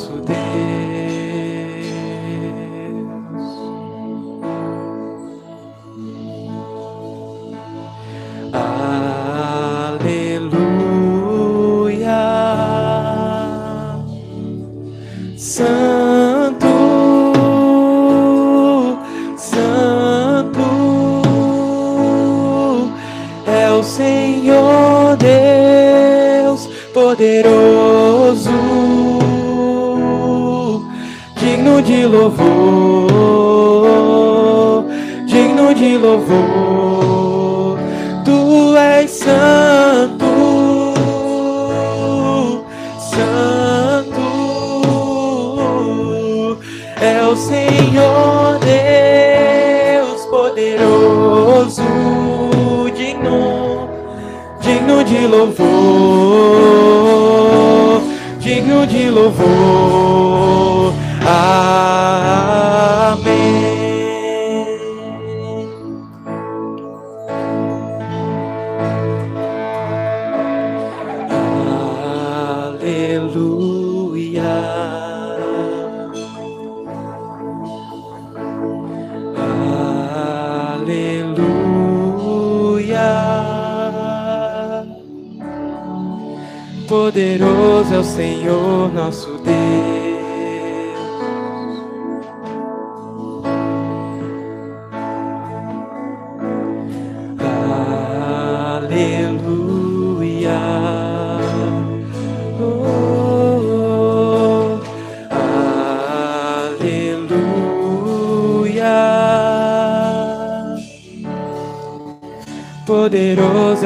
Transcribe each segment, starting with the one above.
nosso Deus.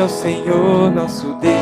Senhor nosso Deus.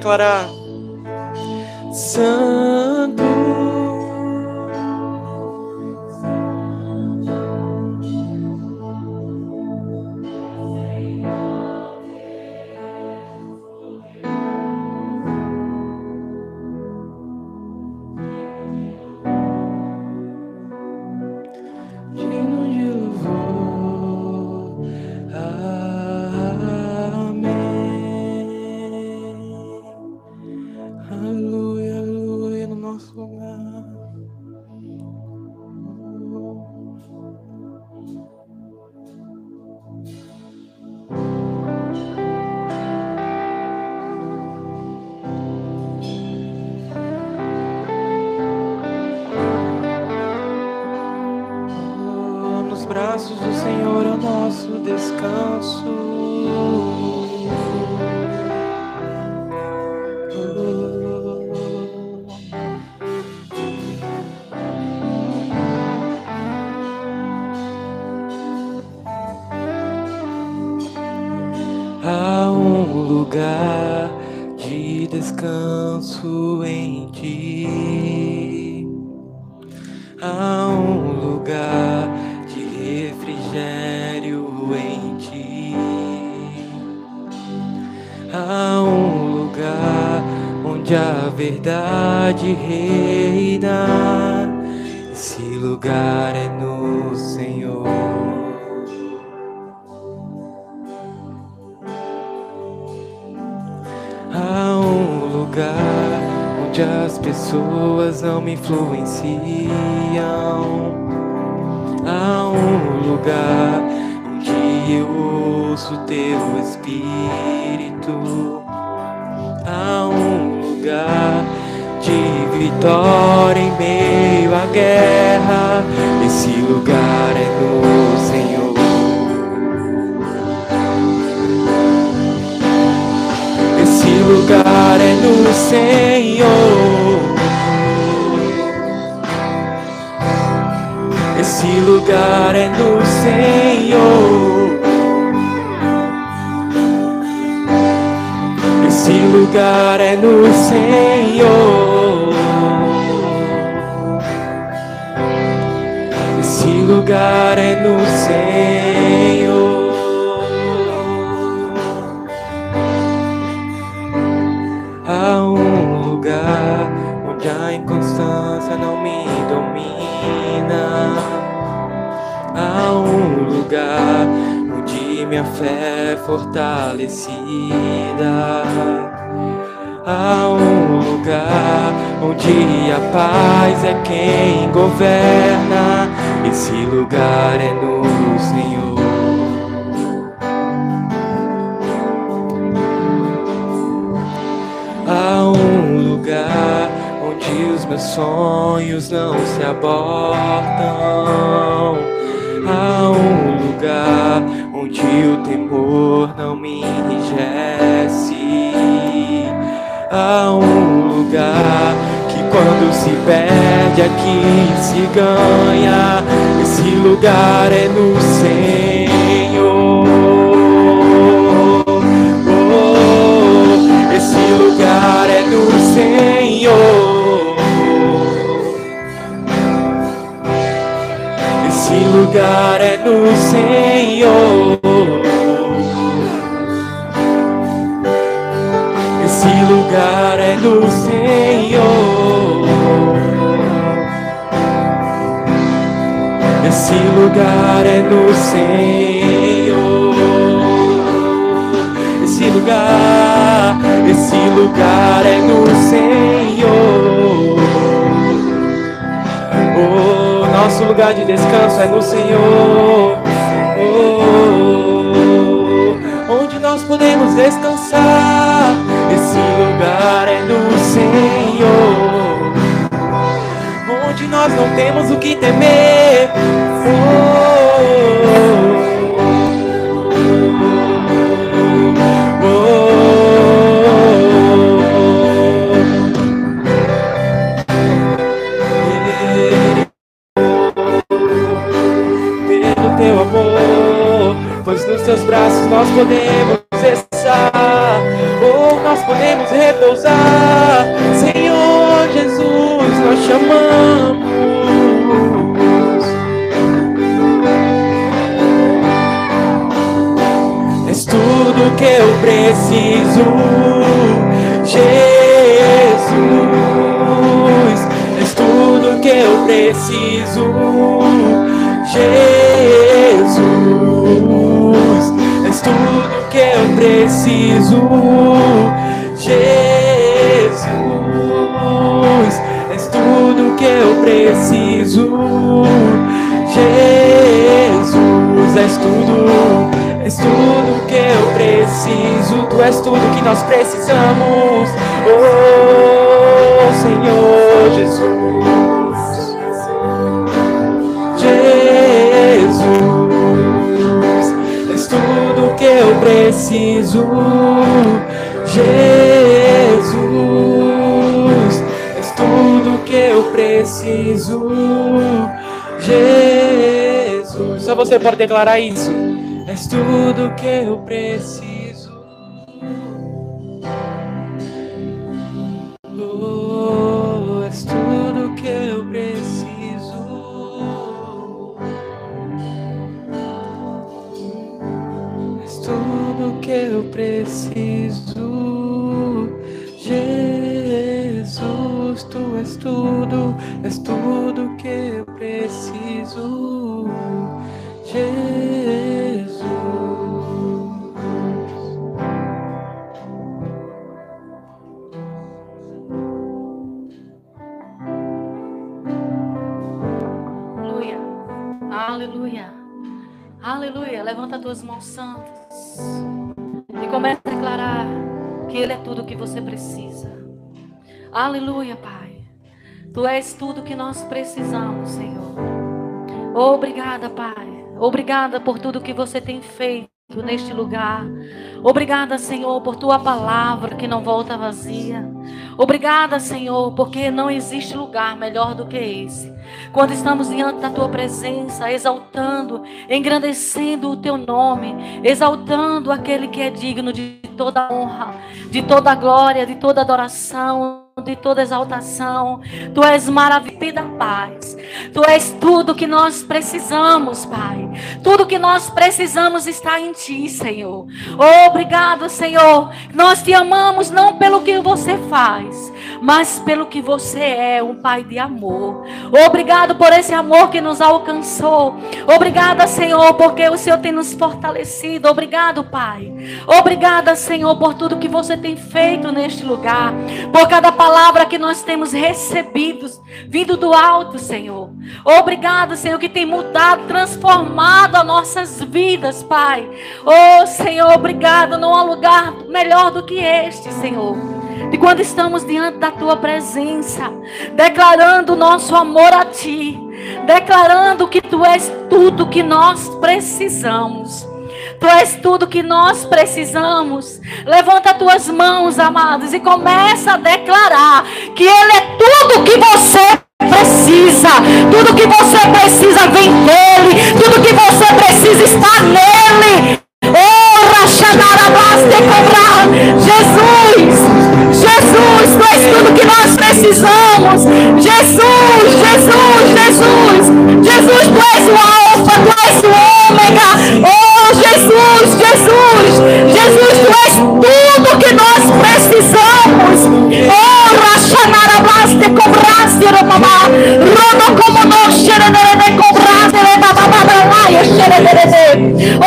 Declarar. Fortalecida. Há um lugar onde a paz é quem governa. Esse lugar é no Senhor. Há um lugar onde os meus sonhos não se abortam. Há um lugar onde o temor não me enrijece. Há um lugar que quando se perde aqui se ganha. Esse lugar é no Senhor. Oh, esse lugar é no Senhor. Esse lugar é no Senhor. No Senhor. Esse lugar é no Senhor. Esse lugar, esse lugar é no Senhor. Oh, nosso lugar de descanso é no Senhor. Oh, onde nós podemos descansar. Lugar é no Senhor. Onde nós não temos o que temer. Oh, És tudo, és tudo que eu preciso. Tu és tudo que nós precisamos, oh Senhor Jesus. Jesus, és tudo que eu preciso, Jesus, és tudo que eu preciso, Jesus. Só você pode declarar isso. És tudo que eu preciso. Oh, és tudo que eu preciso. És tudo que eu preciso. Jesus, tu és tudo, és tudo que eu preciso. Jesus. Aleluia. Aleluia. Aleluia. Levanta as tuas mãos santas. E começa a declarar que Ele é tudo o que você precisa. Aleluia, Pai. Tu és tudo que nós precisamos, Senhor. Obrigada, Pai. Obrigada por tudo que você tem feito neste lugar. Obrigada, Senhor, por tua palavra que não volta vazia. Obrigada, Senhor, porque não existe lugar melhor do que esse. quando estamos diante da tua presença, exaltando, engrandecendo o teu nome, exaltando aquele que é digno de toda honra, de toda glória, de toda adoração de toda exaltação. Tu és maravilha paz. Tu és tudo que nós precisamos, Pai. Tudo que nós precisamos está em Ti, Senhor. Obrigado, Senhor. Nós te amamos não pelo que você faz, mas pelo que você é, um Pai de amor. Obrigado por esse amor que nos alcançou. Obrigada, Senhor, porque o Senhor tem nos fortalecido. Obrigado, Pai. Obrigada, Senhor, por tudo que você tem feito neste lugar. Por cada palavra palavra que nós temos recebido, vindo do alto, Senhor. Obrigado, Senhor, que tem mudado, transformado as nossas vidas, Pai. Oh, Senhor, obrigado. Não há lugar melhor do que este, Senhor. E quando estamos diante da tua presença, declarando o nosso amor a ti, declarando que tu és tudo que nós precisamos. Tu és tudo que nós precisamos. Levanta tuas mãos, amados, e começa a declarar que Ele é tudo que você precisa. Tudo que você precisa vem dele.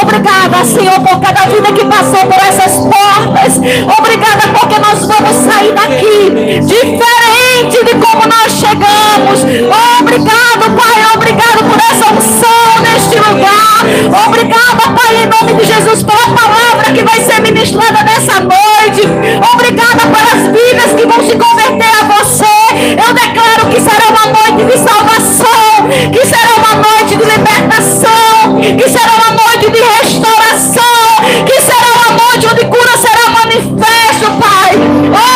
Obrigada, Senhor, por cada vida que passou por essas portas. Obrigada porque nós vamos sair daqui diferente de como nós chegamos. Obrigado, Pai, obrigado por essa unção neste lugar. Obrigada, Pai, em nome de Jesus, pela palavra que vai ser ministrada nessa noite. Obrigada pelas vidas que vão se converter a você. Eu declaro que será uma noite de salvação, que será uma noite de libertação, que será uma noite de restauração, que será uma noite onde cura será manifesto, Pai.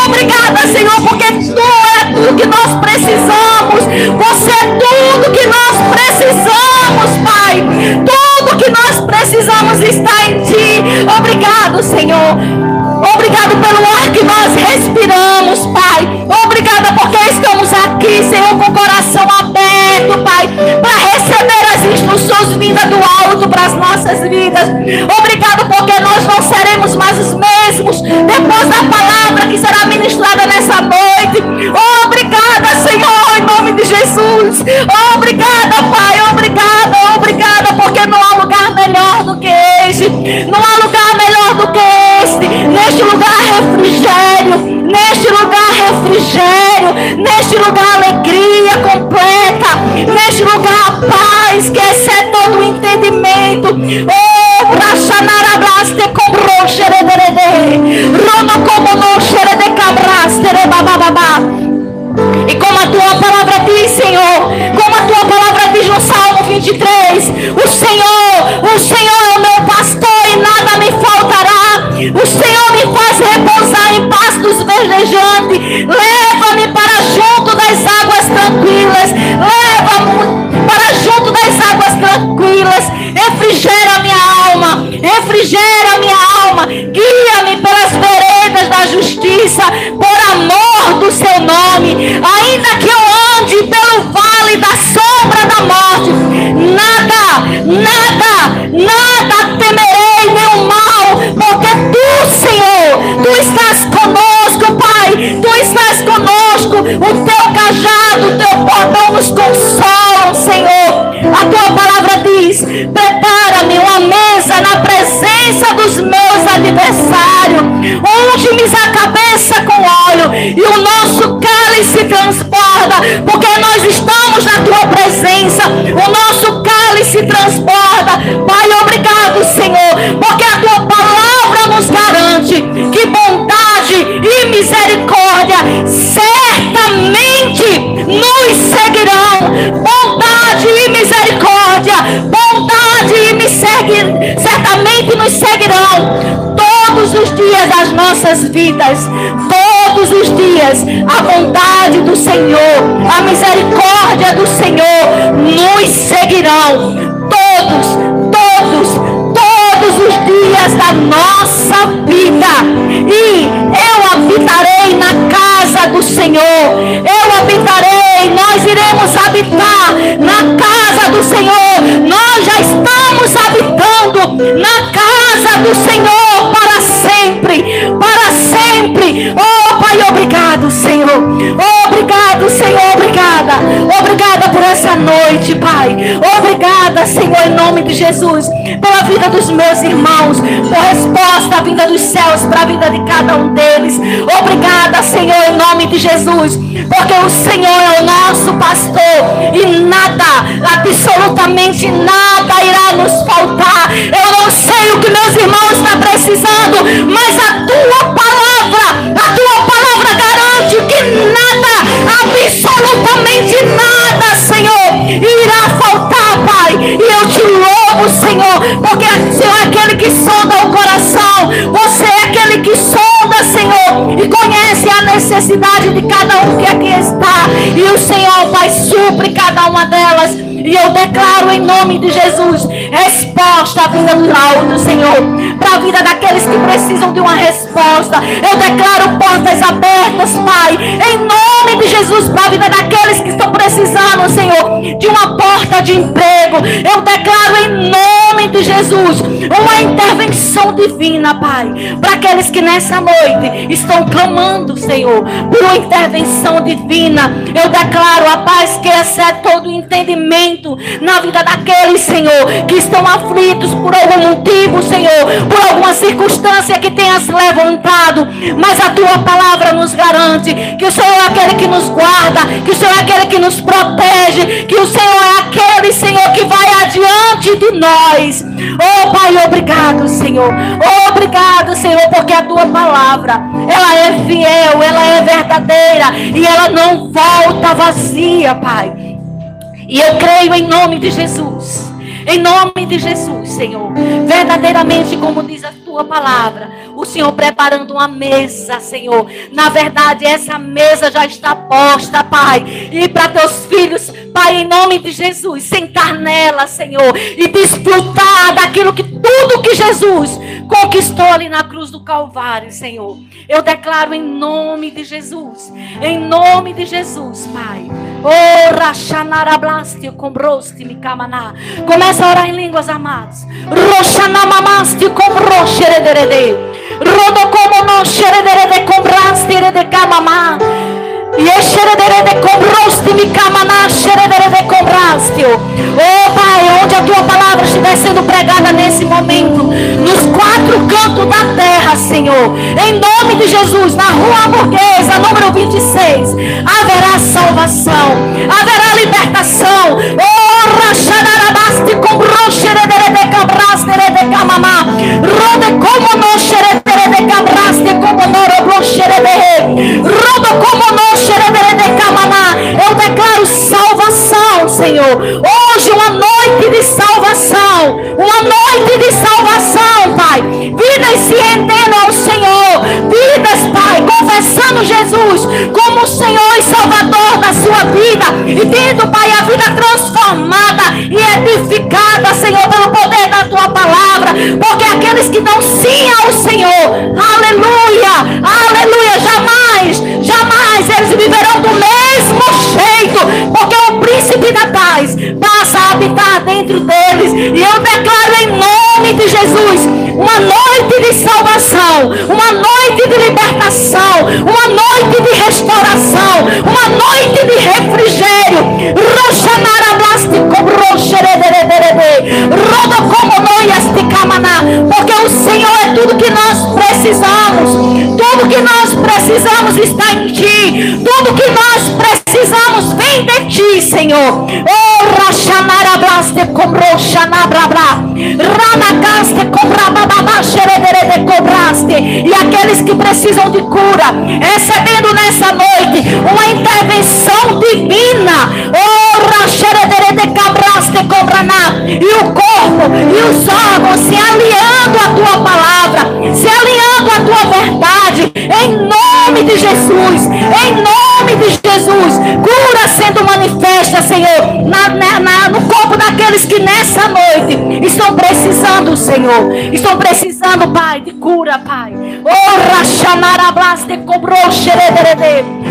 Obrigada, Senhor, porque Tu é tudo que nós precisamos. Você é tudo que nós precisamos, Pai. Tudo que nós precisamos está em Ti. Obrigado, Senhor. Obrigado pelo ar vidas. Obrigado porque nós não seremos mais os mesmos depois da palavra que será ministrada nessa noite. Obrigada, Senhor, em nome de Jesus. Obrigada, Pai. Obrigada, obrigada, porque não há lugar melhor do que este. Não há lugar melhor do que este. Neste lugar, refrigério. Neste lugar, refrigério. Neste lugar, alegria completa. Neste lugar, paz que excede todo o entendimento. Oh. Roma como babababá. E como a tua palavra diz, Senhor, como a tua palavra diz no Salmo 23, o Senhor, o Senhor é o meu pastor e nada me faltará. O Senhor me faz repousar em pastos verdejantes. Leva-me para junto das águas tranquilas. Leva-me para junto das águas tranquilas. Refrigera minha alma. Refrigera minha alma. Guia-me pelas veredas da justiça. Por amor do seu nome. Transborda, porque nós estamos na tua presença. O nosso cálice transborda. Pai, obrigado, Senhor, porque a tua palavra nos garante que bondade e misericórdia certamente nos seguirão. Bondade e misericórdia, bondade e segue, certamente nos seguirão todos os dias das nossas vidas. todos os dias a bondade do Senhor, a misericórdia do Senhor nos seguirão. Todos, todos, todos os dias da nossa vida. E eu habitarei na casa do Senhor. Eu habitarei, nós iremos habitar na casa do Senhor. Nós já estamos habitando na casa do Senhor obrigado, Senhor. Obrigada. Obrigada por essa noite, Pai. Obrigada, Senhor, em nome de Jesus, pela vida dos meus irmãos, por resposta à vinda dos céus para a vida de cada um deles. Obrigada, Senhor, em nome de Jesus, porque o Senhor é o nosso pastor e nada, absolutamente nada irá nos faltar. Eu não sei o que meus irmãos estão precisando, mas a tua palavra, nada, absolutamente nada, Senhor, irá faltar, Pai. E eu te louvo, Senhor, porque Senhor é aquele que sonda o coração. Você é aquele que sonda, Senhor, e conhece a necessidade de cada um que aqui está. E o Senhor, Pai, supre cada uma delas. E eu declaro em nome de Jesus resposta à vida do Laudo, Senhor. Para a vida daqueles que precisam de uma resposta. Eu declaro portas abertas, Pai. Em nome de Jesus, para a vida daqueles que estão precisando, Senhor, de uma porta de emprego. Eu declaro em nome de Jesus uma intervenção divina, Pai. Para aqueles que nessa noite estão clamando, Senhor, por uma intervenção divina. Eu declaro a paz que excede todo entendimento na vida daqueles, Senhor, que estão aflitos por algum motivo, Senhor, por alguma circunstância que tenha se levantado. Mas a tua palavra nos garante que o Senhor é aquele que nos guarda, que o Senhor é aquele que nos protege, que o Senhor é aquele, Senhor, que vai adiante de nós. Oh, Pai, obrigado, Senhor. Obrigado, Senhor, porque a tua palavra, ela é fiel, ela é verdadeira e ela não volta vazia, Pai. E eu creio em nome de Jesus. Em nome de Jesus, Senhor. Verdadeiramente, como diz a tua palavra, o Senhor preparando uma mesa, Senhor. Na verdade, essa mesa já está posta, Pai. E para teus filhos, Pai, em nome de Jesus, sentar nela, Senhor, e desfrutar daquilo que tudo que Jesus conquistou ali na cruz do Calvário, Senhor. Eu declaro em nome de Jesus, em nome de Jesus, Pai. Oh. Começa a orar em línguas, amados. Roshanamamasti, Combroxerederede. Rodocomo no xerederede, Combrasti, Redekamamá. Oh Pai, onde a tua palavra estiver sendo pregada nesse momento, nos quatro cantos da terra, Senhor, em nome de Jesus, na rua hamburguesa, número 26, haverá salvação, haverá libertação. Oh, Rachanarabaste com roxerederede cabraste de camamá, rode como no xerederede cabraste como no xerederede, rodo como no eu declaro salvação, Senhor. Hoje uma noite de salvação. Uma noite de salvação, Pai. Vidas se rendendo ao Senhor. Vidas, Pai, confessando Jesus como o Senhor e Salvador da sua vida. E tendo, Pai, a vida transformada e edificada, Senhor, pelo poder da tua palavra. Porque aqueles que dão sim ao Senhor, aleluia, aleluia, jamais, jamais eles viverão do mesmo noite de refrigério. Porque o Senhor é tudo que nós precisamos. Tudo que nós precisamos está em ti. Tudo que nós precisamos vem de ti, Senhor. Oh, Rachanarablaste cobrochanabra. Ranagaste cobrabababa xereberede cobraste. E aqueles que precisam de cura, recebendo nessa noite uma intervenção divina. E o corpo e os órgãos se alinhando à tua palavra, se alinhando à tua verdade, em nome de Jesus, em nome de Jesus, cura sendo manifesta, Senhor, na, na, no corpo daqueles que nessa noite estão precisando, Senhor, estão precisando, Pai, de cura, Pai. Oh, Rachanarablas de cobrou xerederede.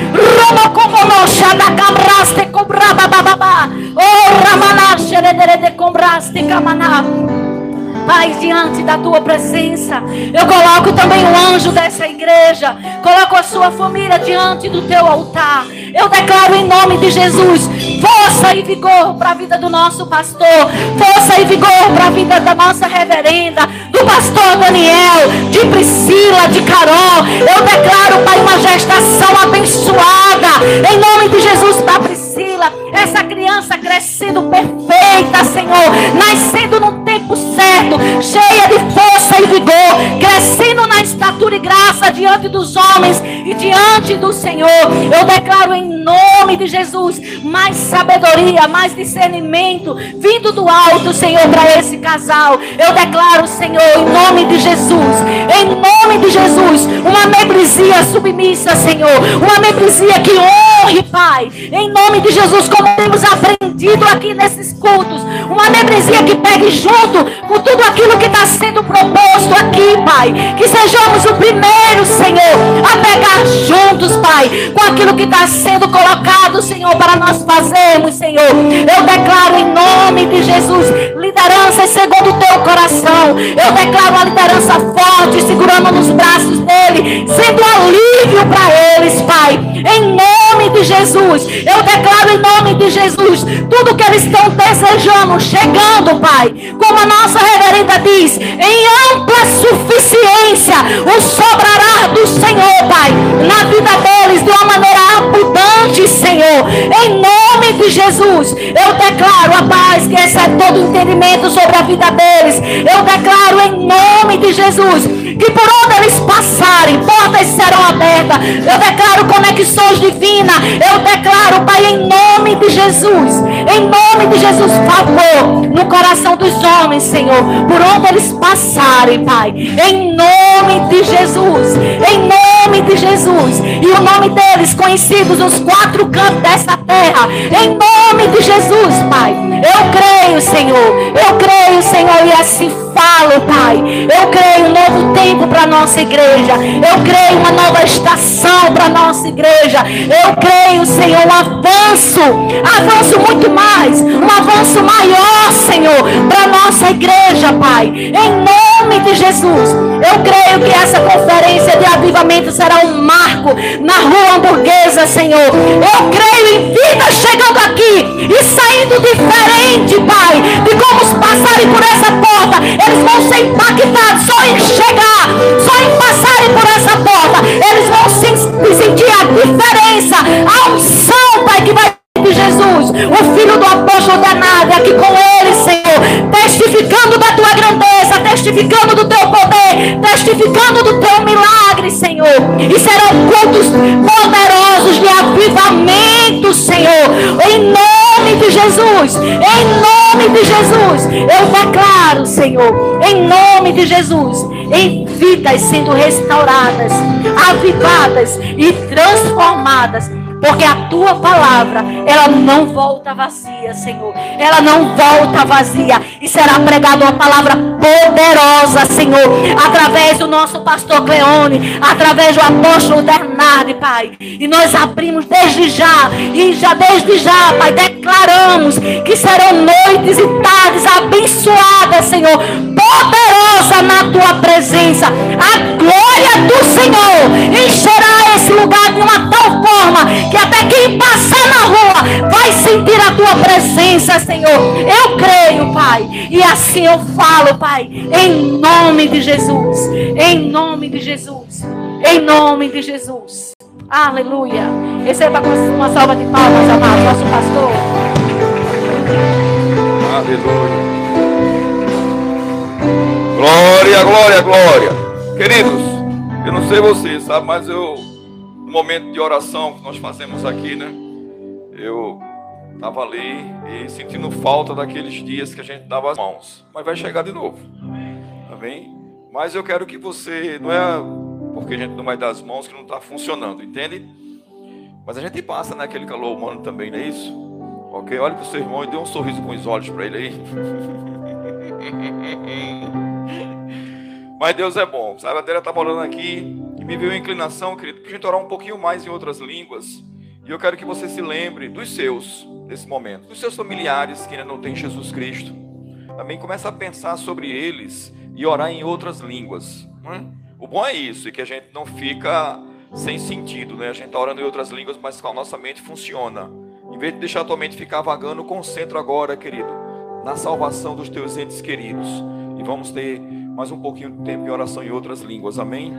Pai, diante da tua presença, eu coloco também o anjo dessa igreja, coloco a sua família diante do teu altar. Eu declaro em nome de Jesus força e vigor para a vida do nosso pastor, força e vigor para a vida da nossa reverenda, do pastor Daniel, de Priscila, de Carol. Eu declaro, Pai, uma gestação abençoada, em nome de Jesus, para Priscila, essa criança crescendo perfeita, Senhor, nascendo no tempo certo, cheia de força e vigor, crescendo na estatura e graça diante dos homens e diante do Senhor. Eu declaro em nome de Jesus mais sabedoria, mais discernimento vindo do alto, Senhor, para esse casal. Eu declaro, Senhor, em nome de Jesus, em nome de Jesus, uma membresia submissa, Senhor, uma membresia que honre, Pai, em nome de Jesus, como temos aprendido aqui nesses cultos, uma membresia que pegue junto com tudo aquilo que está sendo proposto aqui, Pai, que sejamos o primeiro, Senhor, a pegar juntos, Pai, com aquilo que está sendo colocado, Senhor, para nós fazermos, Senhor. Eu declaro em nome de Jesus liderança segundo o teu coração. Eu declaro a liderança forte, segurando nos braços Jesus tudo que eles estão desejando, chegando, Pai. Como a nossa reverenda diz, em ampla suficiência, o sobrará do Senhor, Pai, na vida deles de uma maneira abundante, Senhor. Em nome de Jesus, eu declaro a paz que excede todo entendimento sobre a vida deles. Eu declaro em nome de Jesus que por onde eles passarem, portas serão abertas. Eu declaro conexões divinas. Eu declaro, Pai, em nome de Jesus, em nome de Jesus, favor no coração dos homens, Senhor, por onde eles passarem, Pai, em nome de Jesus, em nome de Jesus, e o nome deles conhecidos nos quatro cantos dessa terra, em nome de Jesus, Pai. Eu creio, Senhor, eu creio, Senhor, e assim falo, Pai. Eu creio um novo tempo para nossa igreja. Eu creio uma nova estação para nossa igreja. Eu creio, Senhor, um avanço, avanço muito mais, um avanço maior, Senhor, para nossa igreja, Pai. Em nome de Jesus, eu creio que essa conferência de avivamento será um marco na rua hamburguesa, Senhor. Eu creio em vida chegando aqui e saindo diferente, Pai, de como passarem por essa porta. Eles vão ser impactados só em chegar, só em passarem por essa porta. Eles vão se- sentir a diferença, a unção, Pai, que vai Jesus, o filho do apóstolo da nave, aqui com ele, Senhor, testificando da tua grandeza, testificando do teu poder, testificando do teu milagre, Senhor. E serão cultos poderosos de avivamento, Senhor, em nome de Jesus, em nome de Jesus, eu declaro, Senhor, em nome de Jesus, em vidas sendo restauradas, avivadas e transformadas porque a tua palavra, ela não volta vazia, Senhor. Ela não volta vazia. E será pregada uma palavra poderosa, Senhor. Através do nosso pastor Cleone. Através do apóstolo Bernardo, Pai. E nós abrimos desde já. E já desde já, Pai, declaramos que serão noites e tardes abençoadas, Senhor. Poderosa na tua presença. A glória do Senhor encherá esse lugar de uma tal forma que até quem passar na rua vai sentir a tua presença, Senhor. Eu creio, Pai, e assim eu falo, Pai, em nome de Jesus, em nome de Jesus, em nome de Jesus. Aleluia. Receba uma salva de palmas, amado, nosso pastor. Aleluia. Glória, glória, glória. Queridos, eu não sei vocês, sabe, mas eu, no momento de oração que nós fazemos aqui, né? Eu estava ali e sentindo falta daqueles dias que a gente dava as mãos. Mas vai chegar de novo. Amém? Mas eu quero que você, não é porque a gente não vai dar as mãos que não está funcionando, entende? Mas a gente passa naquele calor humano também, não é isso? Ok? Olhe para o seu irmão e dê um sorriso com os olhos para ele aí. Mas Deus é bom. Sabe, a Adélia estava orando aqui me veio a inclinação, querido, para a gente orar um pouquinho mais em outras línguas. E eu quero que você se lembre dos seus, nesse momento, dos seus familiares que ainda não têm Jesus Cristo. Também começa a pensar sobre eles e orar em outras línguas. Não é? O bom é isso, e que a gente não fica sem sentido, né? A gente está orando em outras línguas, mas a nossa mente funciona. Em vez de deixar a tua mente ficar vagando, concentra agora, querido, na salvação dos teus entes queridos. E vamos ter mais um pouquinho de tempo de oração em outras línguas, amém?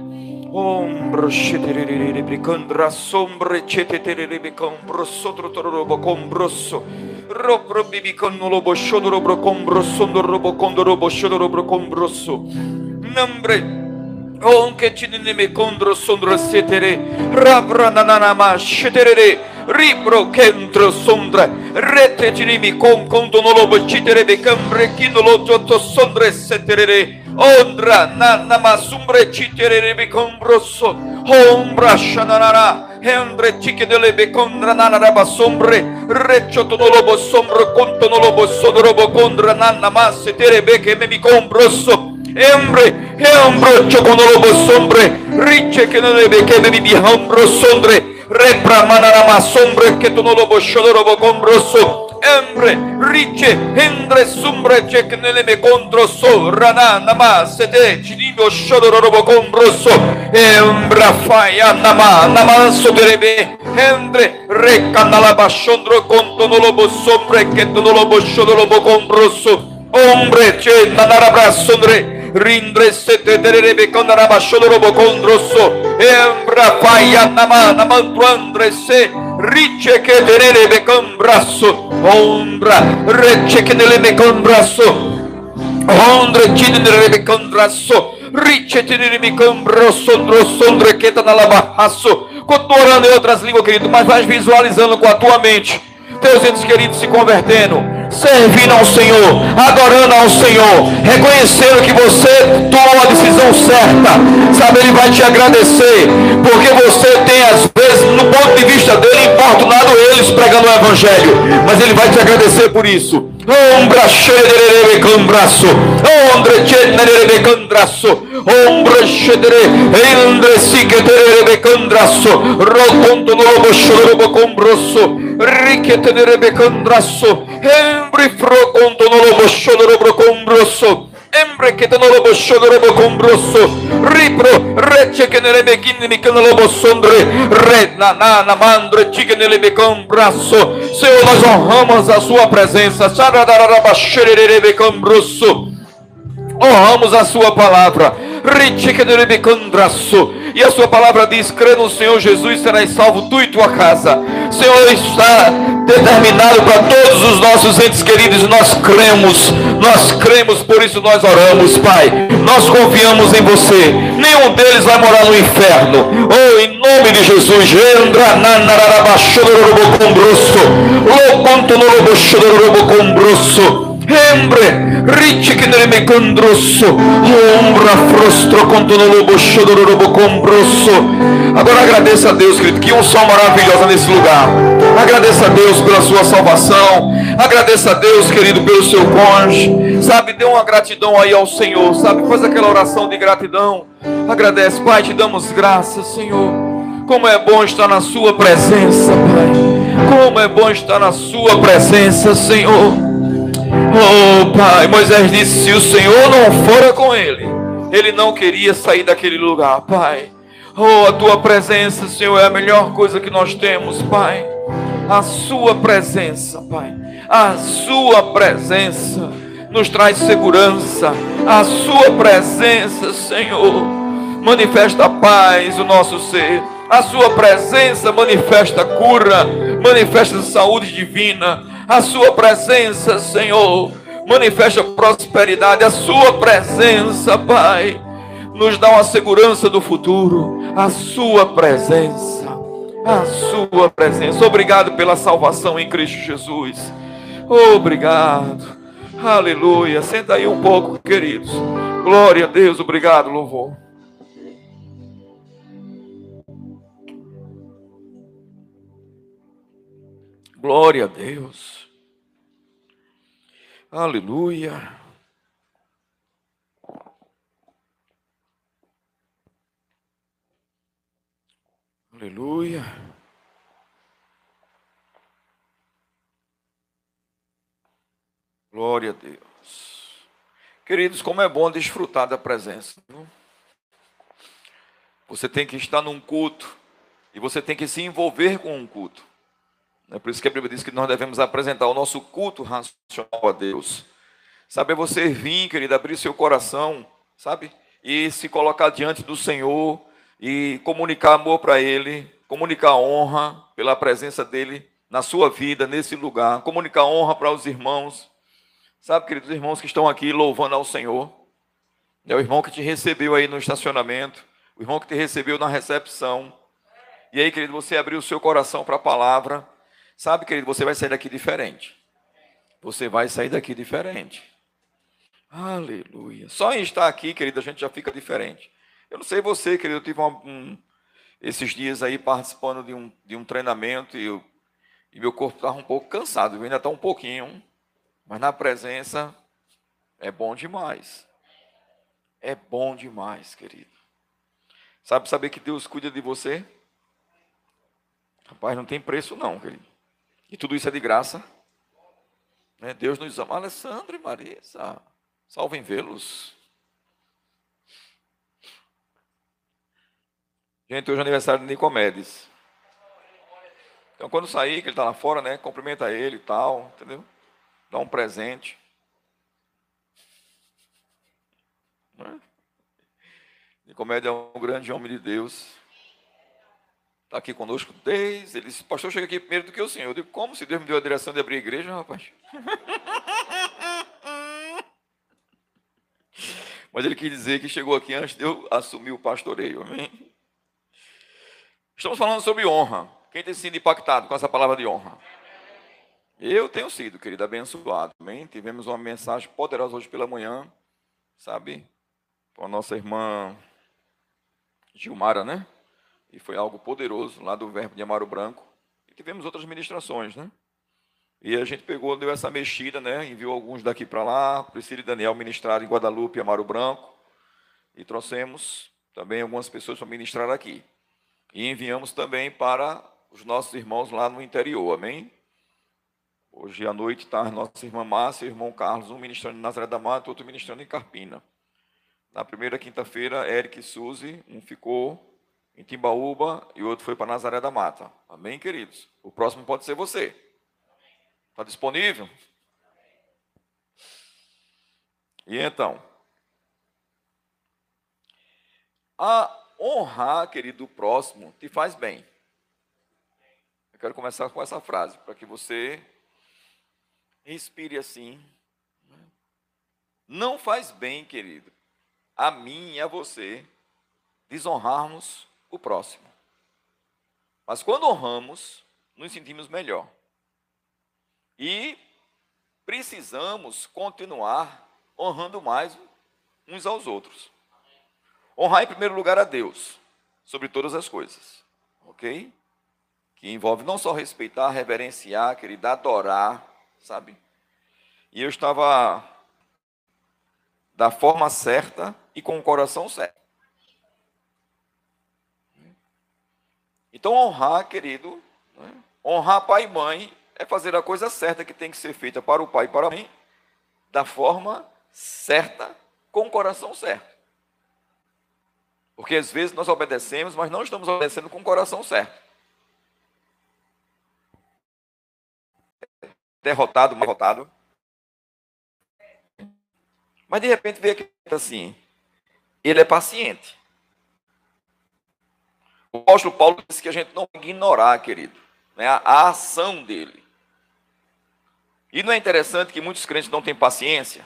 Ombro sheterere bricandra sombre chetetere becombro sotro tororobo combrosso Ropro bibicono lobo shodorobo combrosso Ndorobo condorobo shodorobo combrosso Nambre Onche cineneme contro sondro setere, rabrananama seterere, ribro kentro sondre, rete cinimi con conto nolobo citerebe, cambre chinolo giotto sondre seterere, ondra nanama sumbre citerebe combrosso, ombra shananara, Endre cichedelebe condra nana raba sombre, reccio tonolobo sombro conto nolobo sodorobo condra nanna masse che me mi Embre, embro choconolobo sombre, riche che non deve che mi bihambro sondre, repra manarama sombre che tu nolobo shodorobo combrosso, embre, riche, endre sumbre che nelle me contro so, rana nama sete, cinibio shodorobo combrosso, embra faia nama, nama soderebe, endre, recca nalaba shondro conto nolobo sombre che tu nolobo shodorobo combrosso, ombre che nanarabra sondre, Rindre sete tererebe kondaraba shodorobo kondrosso Embra faia nama namantuandre se Ricce che tererebe con brasso Ombra recce che nelebe con brasso Ondre cinere con brasso Ricce tenere con brasso Ondre que tá na labarraço Continua orando em outras línguas, querido Mas vai visualizando com a tua mente Teus entes queridos se convertendo servindo ao Senhor, adorando ao Senhor, reconhecendo que você tomou a decisão certa, sabe, Ele vai te agradecer, porque você tem, às vezes, no ponto de vista dele, importunado eles pregando o Evangelho, mas Ele vai te agradecer por isso. Ombra shederere cambraço, ondre chenerere candraço, ombra shedere, endre siketerere candraço, roconto novo shorobo combrosso, riquetenere candraço, embri froconto novo shorobo combrosso, Embre che te lobo shodorobo combrosso, ripro, recce che nelle beginni che lobo sondre, re na na na mandre, chique becam braço. Senhor, nós honramos a sua presença. Xaradaraba xererebe cambrosso. Honramos a sua palavra. E a sua palavra diz: crê no Senhor Jesus, serás salvo tu e tua casa. Senhor, está determinado para todos os nossos entes queridos, nós cremos, nós cremos, por isso nós oramos, Pai. Nós confiamos em você. Nenhum deles vai morar no inferno. Oh, em nome de Jesus, combrosso. Embre, ricci che nel me condrosso, ombra frostro conto no lobo chodorobo combrosso. Agora agradeça a Deus, querido, que unção maravilhosa nesse lugar. Agradeça a Deus pela sua salvação. Agradeça a Deus, querido, pelo seu cônjuge. Sabe, dê uma gratidão aí ao Senhor, sabe? Faz aquela oração de gratidão. Agradece, Pai, te damos graças, Senhor. Como é bom estar na sua presença, Pai. Como é bom estar na sua presença, Senhor. Oh Pai, Moisés disse: se o Senhor não fora com ele, ele não queria sair daquele lugar, Pai. Oh, a tua presença, Senhor, é a melhor coisa que nós temos, Pai. A sua presença, Pai. A sua presença nos traz segurança. A sua presença, Senhor, manifesta paz, o nosso ser. A sua presença manifesta cura, manifesta saúde divina. A sua presença, Senhor, manifesta prosperidade. A sua presença, Pai, nos dá uma segurança do futuro. A sua presença, a sua presença. Obrigado pela salvação em Cristo Jesus. Obrigado. Aleluia. Senta aí um pouco, queridos. Glória a Deus. Obrigado, louvor. Glória a Deus. Aleluia. Aleluia. Glória a Deus. Queridos, como é bom desfrutar da presença. Não? Você tem que estar num culto e você tem que se envolver com um culto. É por isso que a Bíblia diz que nós devemos apresentar o nosso culto racional a Deus. Sabe, é você vir, querido, abrir seu coração, sabe? E se colocar diante do Senhor e comunicar amor para Ele, comunicar honra pela presença dEle na sua vida, nesse lugar, comunicar honra para os irmãos, sabe, queridos irmãos que estão aqui louvando ao Senhor. É o irmão que te recebeu aí no estacionamento, o irmão que te recebeu na recepção. E aí, querido, você abriu o seu coração para a palavra. Sabe, querido, você vai sair daqui diferente. Você vai sair daqui diferente. Aleluia. Só em estar aqui, querido, a gente já fica diferente. Eu não sei você, querido, eu tive um, esses dias aí participando de um, de um treinamento e, eu, e meu corpo estava um pouco cansado, ainda está um pouquinho, mas na presença é bom demais. É bom demais, querido. Sabe saber que Deus cuida de você? Rapaz, não tem preço não, querido. E tudo isso é de graça. Né? Deus nos ama. Alessandro e Marisa, salvem vê-los. Gente, hoje é aniversário de Nicomedes. Então, quando sair, que ele está lá fora, né? Cumprimenta ele e tal, entendeu? Dá um presente. Né? Nicomedes é um grande homem de Deus. Está aqui conosco desde. Ele disse, pastor, chega aqui primeiro do que o senhor. Eu digo, como se Deus me deu a direção de abrir a igreja, rapaz? Mas ele quis dizer que chegou aqui antes de eu assumir o pastoreio, amém? Estamos falando sobre honra. Quem tem sido impactado com essa palavra de honra? Eu tenho sido, querido, abençoado. Amém? Tivemos uma mensagem poderosa hoje pela manhã, sabe? Com a nossa irmã Gilmara, né? E foi algo poderoso lá do Verbo de Amaro Branco. E tivemos outras ministrações, né? E a gente pegou, deu essa mexida, né? Enviou alguns daqui para lá. Priscila e Daniel ministraram em Guadalupe e Amaro Branco. E trouxemos também algumas pessoas para ministrar aqui. E enviamos também para os nossos irmãos lá no interior, amém? Hoje à noite está a nossa irmã Márcia e o irmão Carlos, um ministrando em Nazaré da Mata, outro ministrando em Carpina. Na primeira quinta-feira, Eric e Suzy, um ficou em Timbaúba e outro foi para Nazaré da Mata. Amém, queridos? O próximo pode ser você. Está disponível? E então? A honrar, querido, o próximo te faz bem. Eu quero começar com essa frase, para que você respire assim. Não faz bem, querido, a mim e a você desonrarmos o próximo. Mas quando honramos, nos sentimos melhor. E precisamos continuar honrando mais uns aos outros. Honrar em primeiro lugar a Deus, sobre todas as coisas. Ok? Que envolve não só respeitar, reverenciar, querer adorar, sabe? E eu estava da forma certa e com o coração certo. Então, honrar, querido, né? honrar pai e mãe é fazer a coisa certa que tem que ser feita para o pai e para a mãe, da forma certa, com o coração certo. Porque às vezes nós obedecemos, mas não estamos obedecendo com o coração certo. Derrotado, derrotado. Mas de repente vê aqui assim, ele é paciente. O apóstolo Paulo disse que a gente não ignorar, querido, né, a, ação dele. E não é interessante que muitos crentes não têm paciência?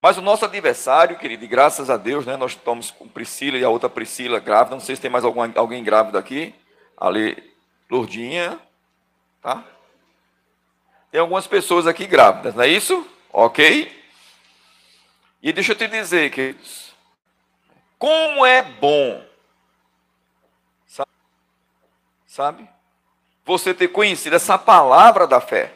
Mas o nosso adversário, querido, e graças a Deus, né, nós estamos com Priscila e a outra Priscila grávida. Não sei se tem mais algum, alguém grávido aqui. Ali, Lourdinha, tá? Tem algumas pessoas aqui grávidas, não é isso? Ok? E deixa eu te dizer, queridos, como é bom, sabe? Você ter conhecido essa palavra da fé.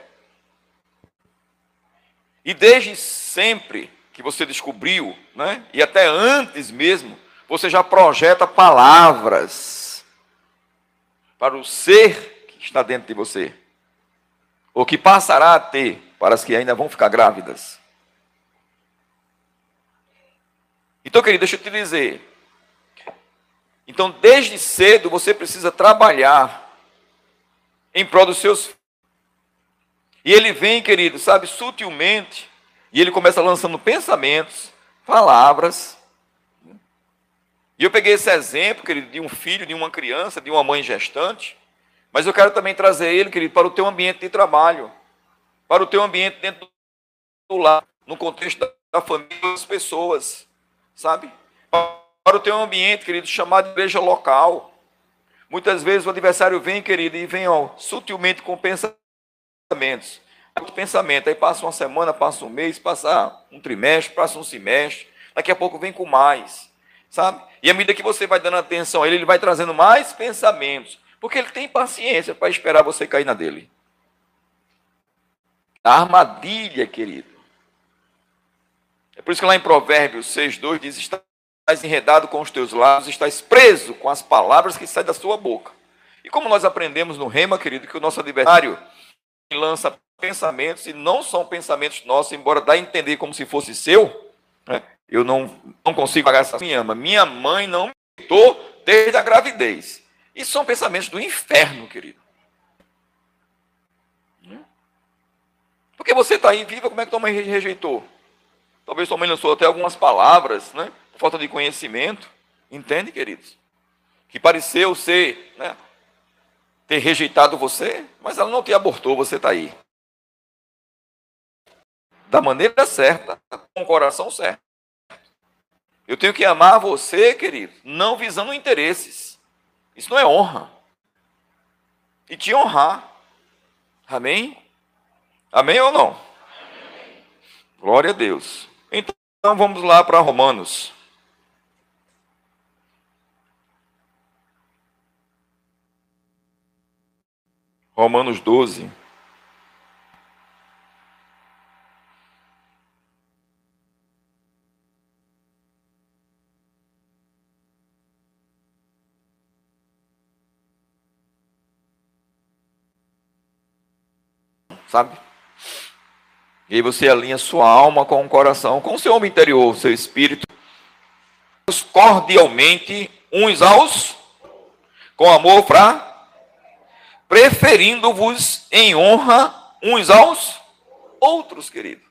E desde sempre que você descobriu, né? E até antes mesmo, você já projeta palavras para o ser que está dentro de você, ou que passará a ter para as que ainda vão ficar grávidas. Então, querido, deixa eu te dizer. Então, desde cedo você precisa trabalhar em prol dos seus filhos. E ele vem, querido, sabe, sutilmente, e ele começa lançando pensamentos, palavras. E eu peguei esse exemplo, querido, de um filho, de uma criança, de uma mãe gestante, mas eu quero também trazer ele, querido, para o teu ambiente de trabalho, para o teu ambiente dentro do lar, no contexto da família das pessoas, sabe? Para o teu ambiente, querido, chamado igreja local. Muitas vezes o adversário vem, querido, e vem ó, sutilmente com pensamentos. Pensamento, aí passa uma semana, passa um mês, passa um trimestre, passa um semestre, daqui a pouco vem com mais, sabe? E à medida que você vai dando atenção a ele, ele vai trazendo mais pensamentos, porque ele tem paciência para esperar você cair na dele. A armadilha, querido. É por isso que lá em Provérbios 6,2 diz: Estás enredado com os teus lábios, estás preso com as palavras que saem da sua boca. E como nós aprendemos no Rema, querido, que o nosso adversário lança pensamentos e não são pensamentos nossos, embora dá a entender como se fosse seu, né? eu não, não consigo pagar essa minha ama. Minha mãe não me deitou desde a gravidez. Isso são pensamentos do inferno, querido. Porque você está aí viva, como é que tua mãe rejeitou? Talvez tua mãe lançou até algumas palavras, né? Falta de conhecimento. Entende, queridos? Que pareceu ser, né? Ter rejeitado você, mas ela não te abortou, você está aí. Da maneira certa, com o coração certo. Eu tenho que amar você, querido, não visando interesses. Isso não é honra. E te honrar. Amém? Amém ou não? Glória a Deus. Então vamos lá para Romanos. Romanos 12. Sabe? E aí você alinha sua alma com o coração, com o seu homem interior, seu espírito, cordialmente uns aos, com amor para, preferindo-vos em honra uns aos outros, querido.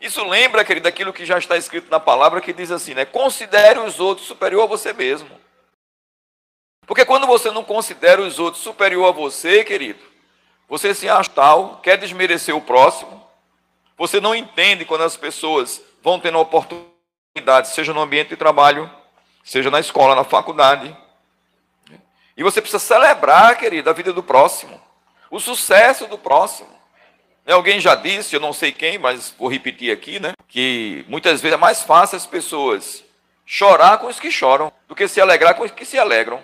Isso lembra, querido, aquilo que já está escrito na palavra que diz assim, né? Considere os outros superior a você mesmo. Porque quando você não considera os outros superior a você, querido, você se acha tal, quer desmerecer o próximo, você não entende quando as pessoas vão tendo oportunidade, seja no ambiente de trabalho, seja na escola, na faculdade. E você precisa celebrar, querido, a vida do próximo, o sucesso do próximo. Né, alguém já disse, eu não sei quem, mas vou repetir aqui, né? Que muitas vezes é mais fácil as pessoas chorar com os que choram do que se alegrar com os que se alegram.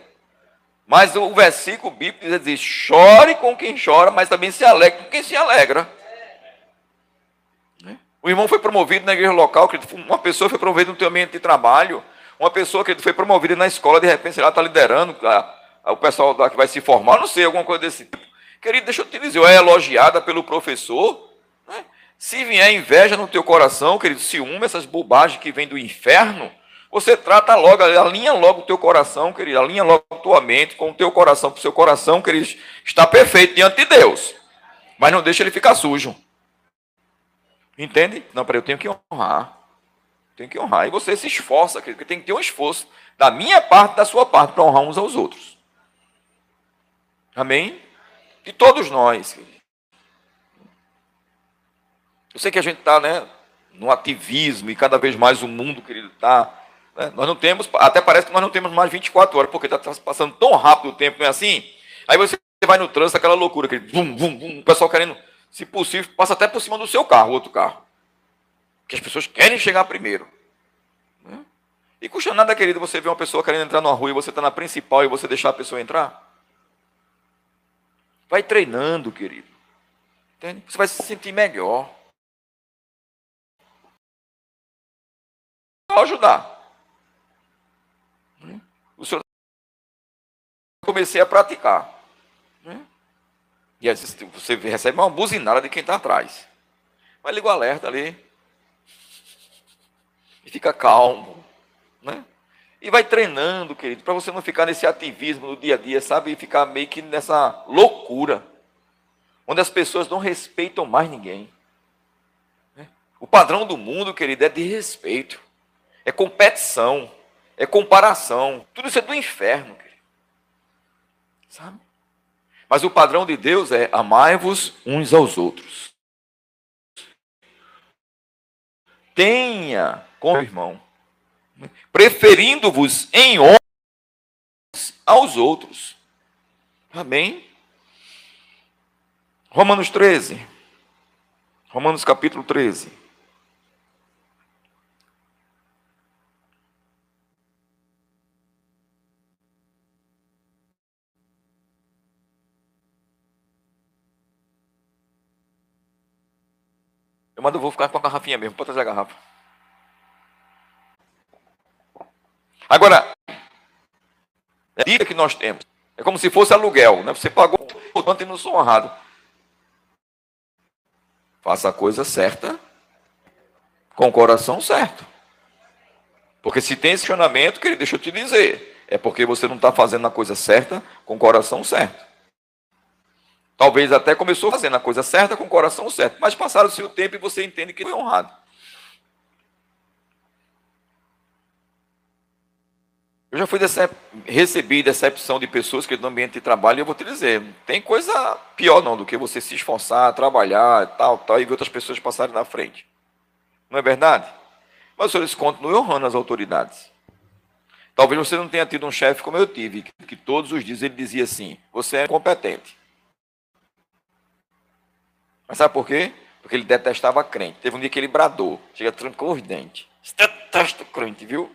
Mas o versículo bíblico diz: chore com quem chora, mas também se alegre com quem se alegra. O irmão foi promovido na igreja local, uma pessoa foi promovida no teu ambiente de trabalho, uma pessoa que foi promovida na escola, de repente ela está liderando a, o pessoal que vai se formar, não sei, alguma coisa desse tipo. Querido, deixa eu te dizer, é elogiada pelo professor, né? se vier inveja no teu coração, querido, ciúme, essas bobagens que vêm do inferno, você trata logo, alinha logo o teu coração, querido, alinha logo a tua mente com o teu coração, porque o seu coração, querido, está perfeito diante de Deus. Mas não deixa ele ficar sujo. Entende? Não, para eu tenho que honrar. Tenho que honrar. E você se esforça, porque tem que ter um esforço da minha parte, da sua parte, para honrar uns aos outros. Amém? De todos nós. Eu sei que a gente está né, no ativismo e cada vez mais o mundo, querido, está. Né, nós não temos, até parece que nós não temos mais 24 horas, porque está passando tão rápido o tempo, não é assim? Aí você vai no trânsito, aquela loucura, aquele bum, bum, bum, o pessoal querendo se possível, passa até por cima do seu carro, outro carro. Porque as pessoas querem chegar primeiro. Né? E custa nada, querido, você ver uma pessoa querendo entrar numa rua e você está na principal e você deixar a pessoa entrar? Vai treinando, querido. Entende? Você vai se sentir melhor. Só ajudar. Né? O senhor comecei a praticar. Né? E aí você recebe uma buzinada de quem está atrás. Mas liga o alerta ali. E fica calmo. Né? E vai treinando, querido, para você não ficar nesse ativismo no dia a dia, sabe? E ficar meio que nessa loucura. Onde as pessoas não respeitam mais ninguém. Né? O padrão do mundo, querido, é de respeito. É competição. É comparação. Tudo isso é do inferno, querido. Sabe? Mas o padrão de Deus é amai-vos uns aos outros. Tenha como irmão preferindo-vos em honra aos outros. Amém? Romanos 13. Romanos capítulo 13. Eu mando, vou ficar com a garrafinha mesmo, pode trazer a garrafa. Agora, a dica que nós temos é como se fosse aluguel, né? Você pagou quanto e não sou honrado. Faça a coisa certa com o coração certo. Porque se tem esse questionamento, querido, deixa eu te dizer, é porque você não está fazendo a coisa certa com o coração certo. Talvez até começou fazendo a coisa certa com o coração certo, mas passaram-se o tempo e você entende que foi honrado. Eu já fui decep... recebi decepção de pessoas que no ambiente de trabalho, e eu vou te dizer, tem coisa pior não do que você se esforçar, trabalhar, tal, tal, e ver outras pessoas passarem na frente. Não é verdade? Mas senhores continuam honrando as autoridades. Talvez você não tenha tido um chefe como eu tive, que, que todos os dias ele dizia assim: você é competente. Mas sabe por quê? Porque ele detestava crente. Teve um dia que ele bradou, chega trancou os dentes. Detesta crente, viu?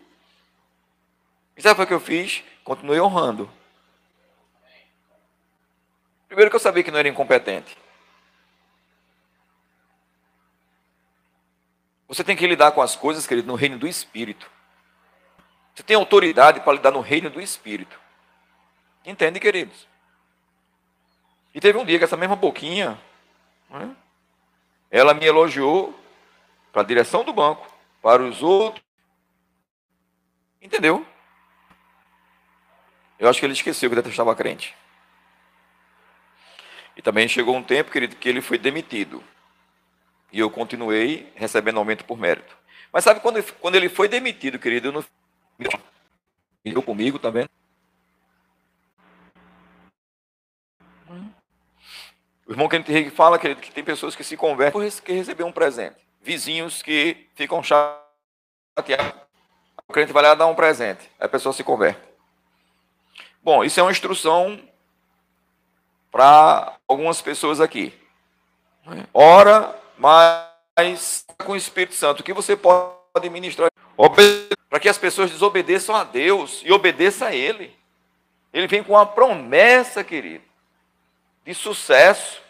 E sabe o que eu fiz? Continuei honrando. Primeiro que eu sabia que não era incompetente. Você tem que lidar com as coisas, querido, no reino do Espírito. Você tem autoridade para lidar no reino do Espírito. Entende, queridos? E teve um dia que essa mesma boquinha, né, ela me elogiou para a direção do banco, para os outros. Entendeu? Eu acho que ele esqueceu que detestava crente. E também chegou um tempo, querido, que ele foi demitido. E eu continuei recebendo aumento por mérito. Mas sabe quando, quando ele foi demitido, querido, eu não. Eu comigo também. O irmão Kenneth Henrique fala, querido, que tem pessoas que se convertem por receber um presente. Vizinhos que ficam chateados. O crente vai lá dar um presente. A pessoa se converte. Bom, isso é uma instrução para algumas pessoas aqui. Ora, mas com o Espírito Santo, que você pode ministrar? Para que as pessoas desobedeçam a Deus e obedeçam a Ele. Ele vem com uma promessa, querido, de sucesso.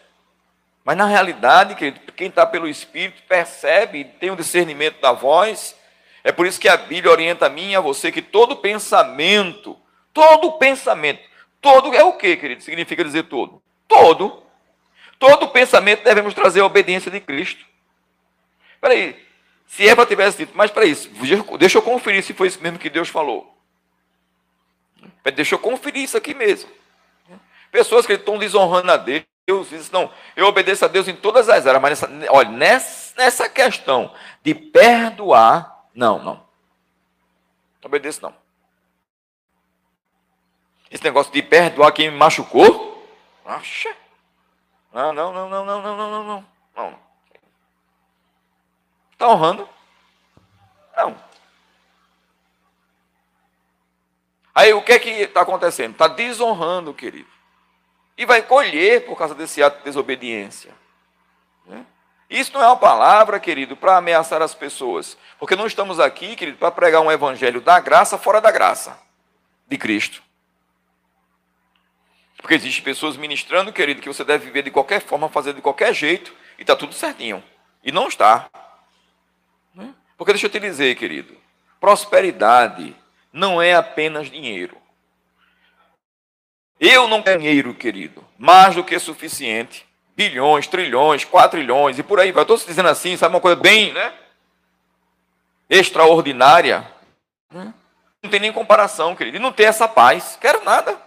Mas na realidade, querido, quem está pelo Espírito percebe, tem o um discernimento da voz. É por isso que a Bíblia orienta a mim e a você que todo pensamento Todo pensamento. Todo é o que, querido? Significa dizer todo. Todo. Todo pensamento devemos trazer a obediência de Cristo. Espera aí. Se Eva tivesse dito, mas para isso, deixa eu conferir se foi isso mesmo que Deus falou. Deixa eu conferir isso aqui mesmo. Pessoas que estão desonrando a Deus, dizem, não, eu obedeço a Deus em todas as áreas, mas nessa, olha, nessa, nessa questão de perdoar, não, não. Não obedeço, não. Esse negócio de perdoar quem me machucou? Acha? Não, não, não, não, não, não, não, não, não. Está honrando? Não. Aí o que é que está acontecendo? Está desonrando, querido. E vai colher por causa desse ato de desobediência. Né? Isso não é uma palavra, querido, para ameaçar as pessoas. Porque não estamos aqui, querido, para pregar um evangelho da graça fora da graça de Cristo. Porque existem pessoas ministrando, querido, que você deve viver de qualquer forma, fazer de qualquer jeito, e está tudo certinho. E não está. Né? Porque deixa eu te dizer, querido, prosperidade não é apenas dinheiro. Eu não tenho dinheiro, querido, mais do que suficiente. Bilhões, trilhões, quatrilhões e por aí vai. Estou dizendo assim, sabe uma coisa bem, né? Extraordinária. Não tem nem comparação, querido. E não ter essa paz. Quero nada.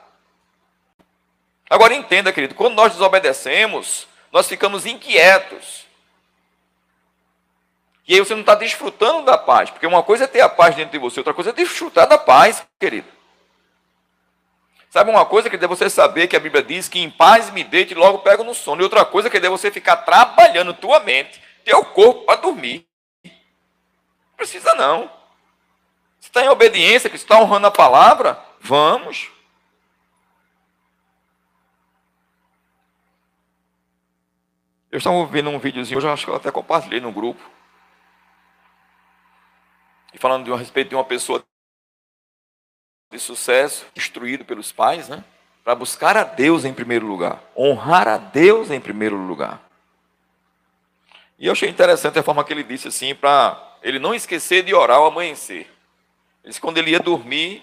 Agora entenda, querido, quando nós desobedecemos, nós ficamos inquietos. E aí você não está desfrutando da paz, porque uma coisa é ter a paz dentro de você, outra coisa é desfrutar da paz, querido. Sabe uma coisa que é você saber que a Bíblia diz que em paz me deite e logo pego no sono. E outra coisa que é você ficar trabalhando tua mente, teu corpo para dormir. Não precisa não. Se está em obediência, que está honrando a palavra, vamos. Eu estava vendo um videozinho, hoje acho que eu até compartilhei no grupo. E falando de, a respeito de uma pessoa de sucesso, instruído pelos pais, né? Para buscar a Deus em primeiro lugar, honrar a Deus em primeiro lugar. E eu achei interessante a forma que ele disse assim, para ele não esquecer de orar ao amanhecer. Ele disse, quando ele ia dormir,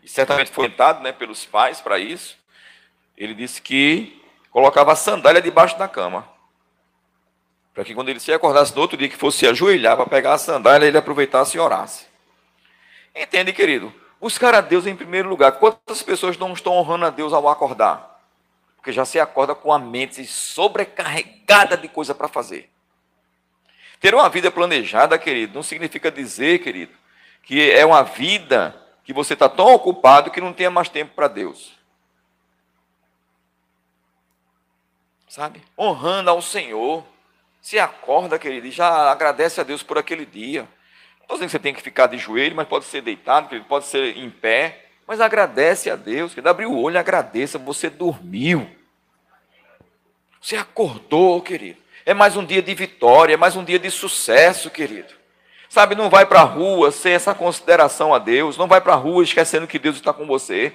e certamente foi orientado né, pelos pais para isso, ele disse que colocava a sandália debaixo da cama. Para que quando ele se acordasse no outro dia, que fosse ajoelhar para pegar a sandália, ele aproveitasse e orasse. Entende, querido? Buscar a Deus em primeiro lugar. Quantas pessoas não estão honrando a Deus ao acordar? Porque já se acorda com a mente sobrecarregada de coisa para fazer. Ter uma vida planejada, querido, não significa dizer, querido, que é uma vida que você está tão ocupado que não tenha mais tempo para Deus. Sabe? Honrando ao Senhor. Se acorda, querido, e já agradece a Deus por aquele dia. Não estou dizendo que você tem que ficar de joelho, mas pode ser deitado, querido, pode ser em pé. Mas agradece a Deus, querido. Abre o olho agradeça. Você dormiu. Você acordou, querido. É mais um dia de vitória, é mais um dia de sucesso, querido. Sabe, não vai para a rua sem essa consideração a Deus. Não vai para a rua esquecendo que Deus está com você.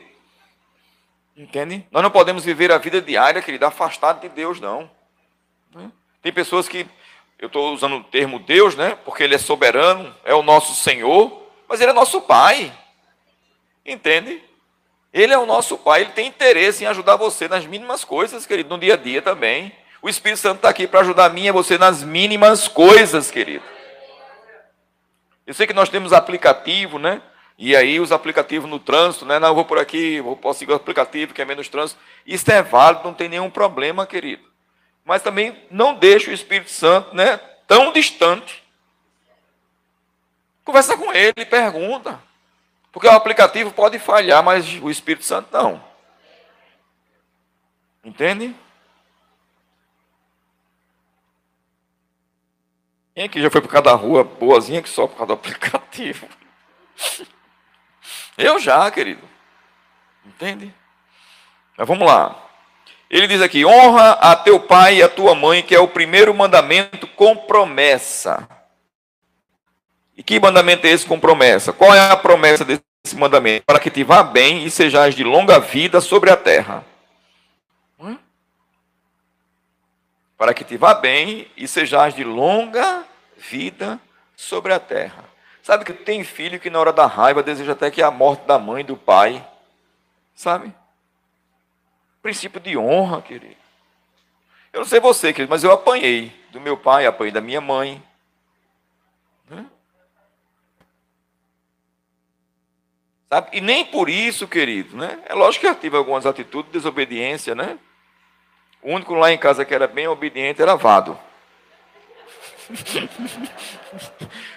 Entende? Nós não podemos viver a vida diária, querido, afastado de Deus, não. Né? Tem pessoas que, eu estou usando o termo Deus, né? Porque Ele é soberano, é o nosso Senhor, mas Ele é nosso Pai. Entende? Ele é o nosso Pai, Ele tem interesse em ajudar você nas mínimas coisas, querido, no dia a dia também. O Espírito Santo está aqui para ajudar a mim e você nas mínimas coisas, querido. Eu sei que nós temos aplicativo, né? E aí os aplicativos no trânsito, né? Não, eu vou por aqui, vou, posso seguir o aplicativo que é menos trânsito. Isso é válido, não tem nenhum problema, querido. Mas também não deixe o Espírito Santo, né? Tão distante. Conversa com ele, pergunta. Porque o aplicativo pode falhar, mas o Espírito Santo não. Entende? Quem aqui já foi por cada rua boazinha que só por causa do aplicativo? Eu já, querido. Entende? Mas vamos lá. Ele diz aqui: honra a teu pai e a tua mãe, que é o primeiro mandamento com promessa. E que mandamento é esse com promessa? Qual é a promessa desse mandamento? Para que te vá bem e sejais de longa vida sobre a terra. Hum? Para que te vá bem e sejais de longa vida sobre a terra. Sabe que tem filho que na hora da raiva deseja até que a morte da mãe, do pai. Sabe? Princípio de honra, querido. Eu não sei você, querido, mas eu apanhei do meu pai, apanhei da minha mãe. Né? Sabe? E nem por isso, querido, né? É lógico que eu tive algumas atitudes de desobediência, né? O único lá em casa que era bem obediente era Vado.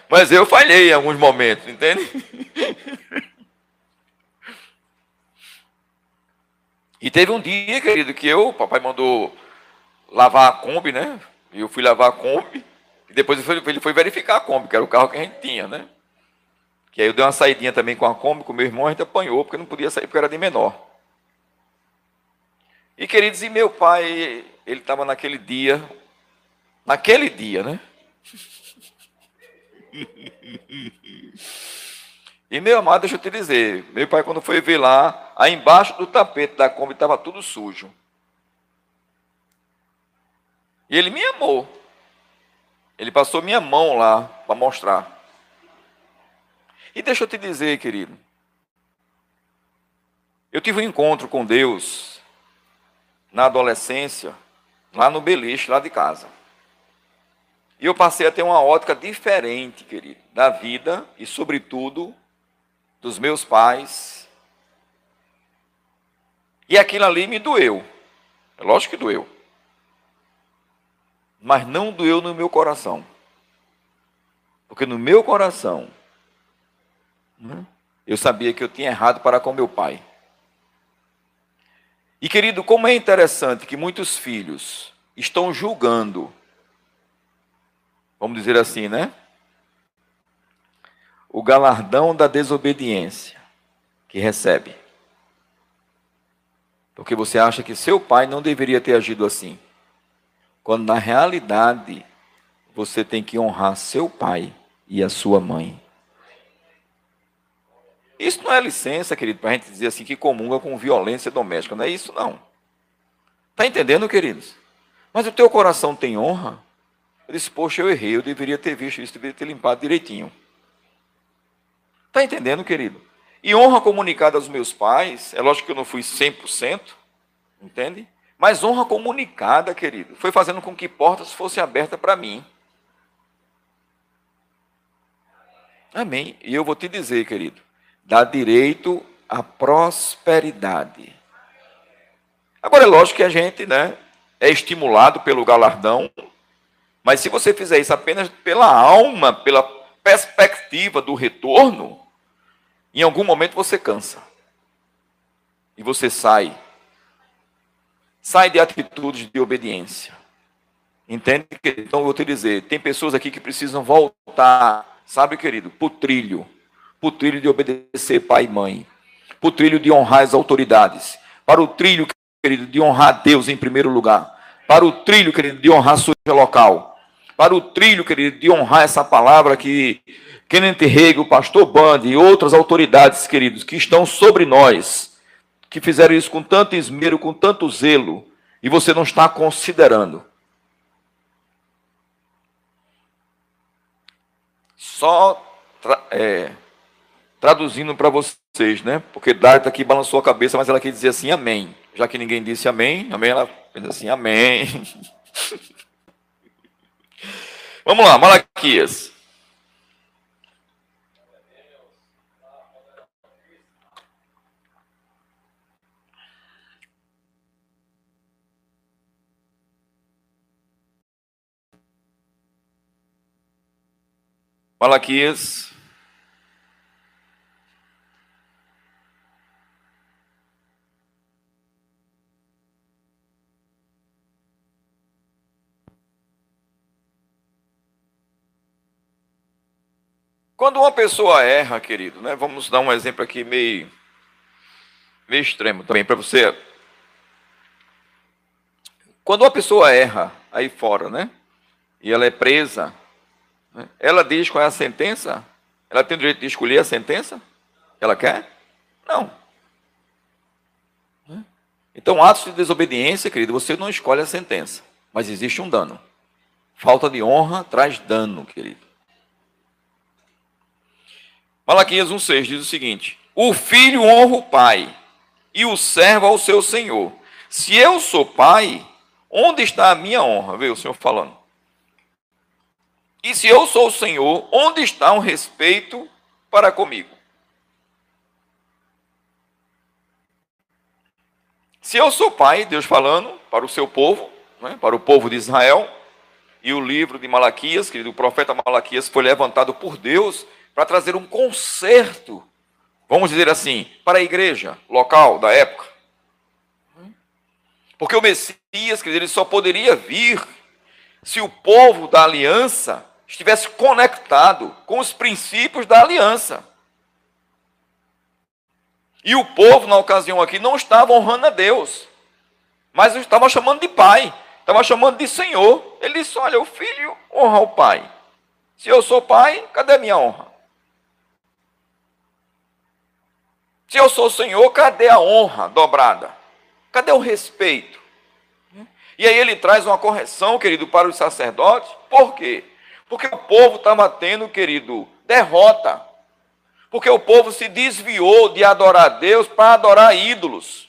Mas eu falhei em alguns momentos, entende? E teve um dia, querido, que eu, papai mandou lavar a Kombi, né? E eu fui lavar a Kombi. E depois ele foi verificar a Kombi, que era o carro que a gente tinha, né? Que aí eu dei uma saidinha também com a Kombi, com meu irmão, a gente apanhou, porque não podia sair porque era de menor. E queridos, e meu pai, ele estava naquele dia, naquele dia, né? E meu amado, deixa eu te dizer, meu pai quando foi ver lá, aí embaixo do tapete da Kombi estava tudo sujo. E ele me amou. Ele passou minha mão lá para mostrar. E deixa eu te dizer, querido, eu tive um encontro com Deus na adolescência, lá no beliche, lá de casa. E eu passei a ter uma ótica diferente, querido, da vida e, sobretudo, dos meus pais. E aquilo ali me doeu. É lógico que doeu. Mas não doeu no meu coração. Porque no meu coração, né, eu sabia que eu tinha errado para com meu pai. E querido, como é interessante que muitos filhos estão julgando, vamos dizer assim, né? O galardão da desobediência que recebe. Porque você acha que seu pai não deveria ter agido assim. Quando na realidade você tem que honrar seu pai e a sua mãe. Isso não é licença, querido, para a gente dizer assim que comunga com violência doméstica. Não é isso, não. Está entendendo, queridos? Mas o teu coração tem honra? Eu disse, poxa, eu errei, eu deveria ter visto isso, deveria ter limpado direitinho. Está entendendo, querido? E honra comunicada aos meus pais, é lógico que eu não fui 100%, entende? Mas honra comunicada, querido, foi fazendo com que portas fossem abertas para mim. Amém. E eu vou te dizer, querido, dá direito à prosperidade. Agora é lógico que a gente, né, é estimulado pelo galardão, mas se você fizer isso apenas pela alma, pela perspectiva do retorno, em algum momento você cansa. E você sai. Sai de atitudes de obediência. Entende? Então eu vou te dizer, tem pessoas aqui que precisam voltar, sabe, querido, para o trilho para o trilho de obedecer pai e mãe, para o trilho de honrar as autoridades, para o trilho, querido, de honrar Deus em primeiro lugar, para o trilho, querido, de honrar a sua local, para o trilho, querido, de honrar essa palavra que Kenneth o pastor Band e outras autoridades, queridos, que estão sobre nós, que fizeram isso com tanto esmero, com tanto zelo, e você não está considerando. Só é, traduzindo para vocês, né? Porque Darta aqui balançou a cabeça, mas ela quer dizer assim, amém. Já que ninguém disse amém, amém, ela fez assim, amém. Vamos lá, Malaquias. Malaquias Quando uma pessoa erra, querido, né? Vamos dar um exemplo aqui meio, meio extremo também para você. Quando uma pessoa erra aí fora, né? E ela é presa, né? ela diz qual é a sentença? Ela tem o direito de escolher a sentença? Ela quer? Não. Né? Então, atos de desobediência, querido, você não escolhe a sentença, mas existe um dano. Falta de honra traz dano, querido. Malaquias 1,6 diz o seguinte: O filho honra o pai, e o servo ao seu senhor. Se eu sou pai, onde está a minha honra? Vê o Senhor falando. E se eu sou o Senhor, onde está o um respeito para comigo? Se eu sou pai, Deus falando para o seu povo, né, para o povo de Israel, e o livro de Malaquias, que o profeta Malaquias foi levantado por Deus para trazer um conserto, vamos dizer assim, para a igreja local da época. Porque o Messias, quer dizer, ele só poderia vir se o povo da aliança estivesse conectado com os princípios da aliança. E o povo, na ocasião aqui, não estava honrando a Deus, mas estava chamando de pai, estava chamando de Senhor. Ele disse: Olha, o filho honra o pai. Se eu sou pai, cadê a minha honra? Se eu sou o Senhor, cadê a honra dobrada? Cadê o respeito? E aí ele traz uma correção, querido, para os sacerdotes. Por quê? Porque o povo estava tendo, querido, derrota. Porque o povo se desviou de adorar a Deus para adorar ídolos.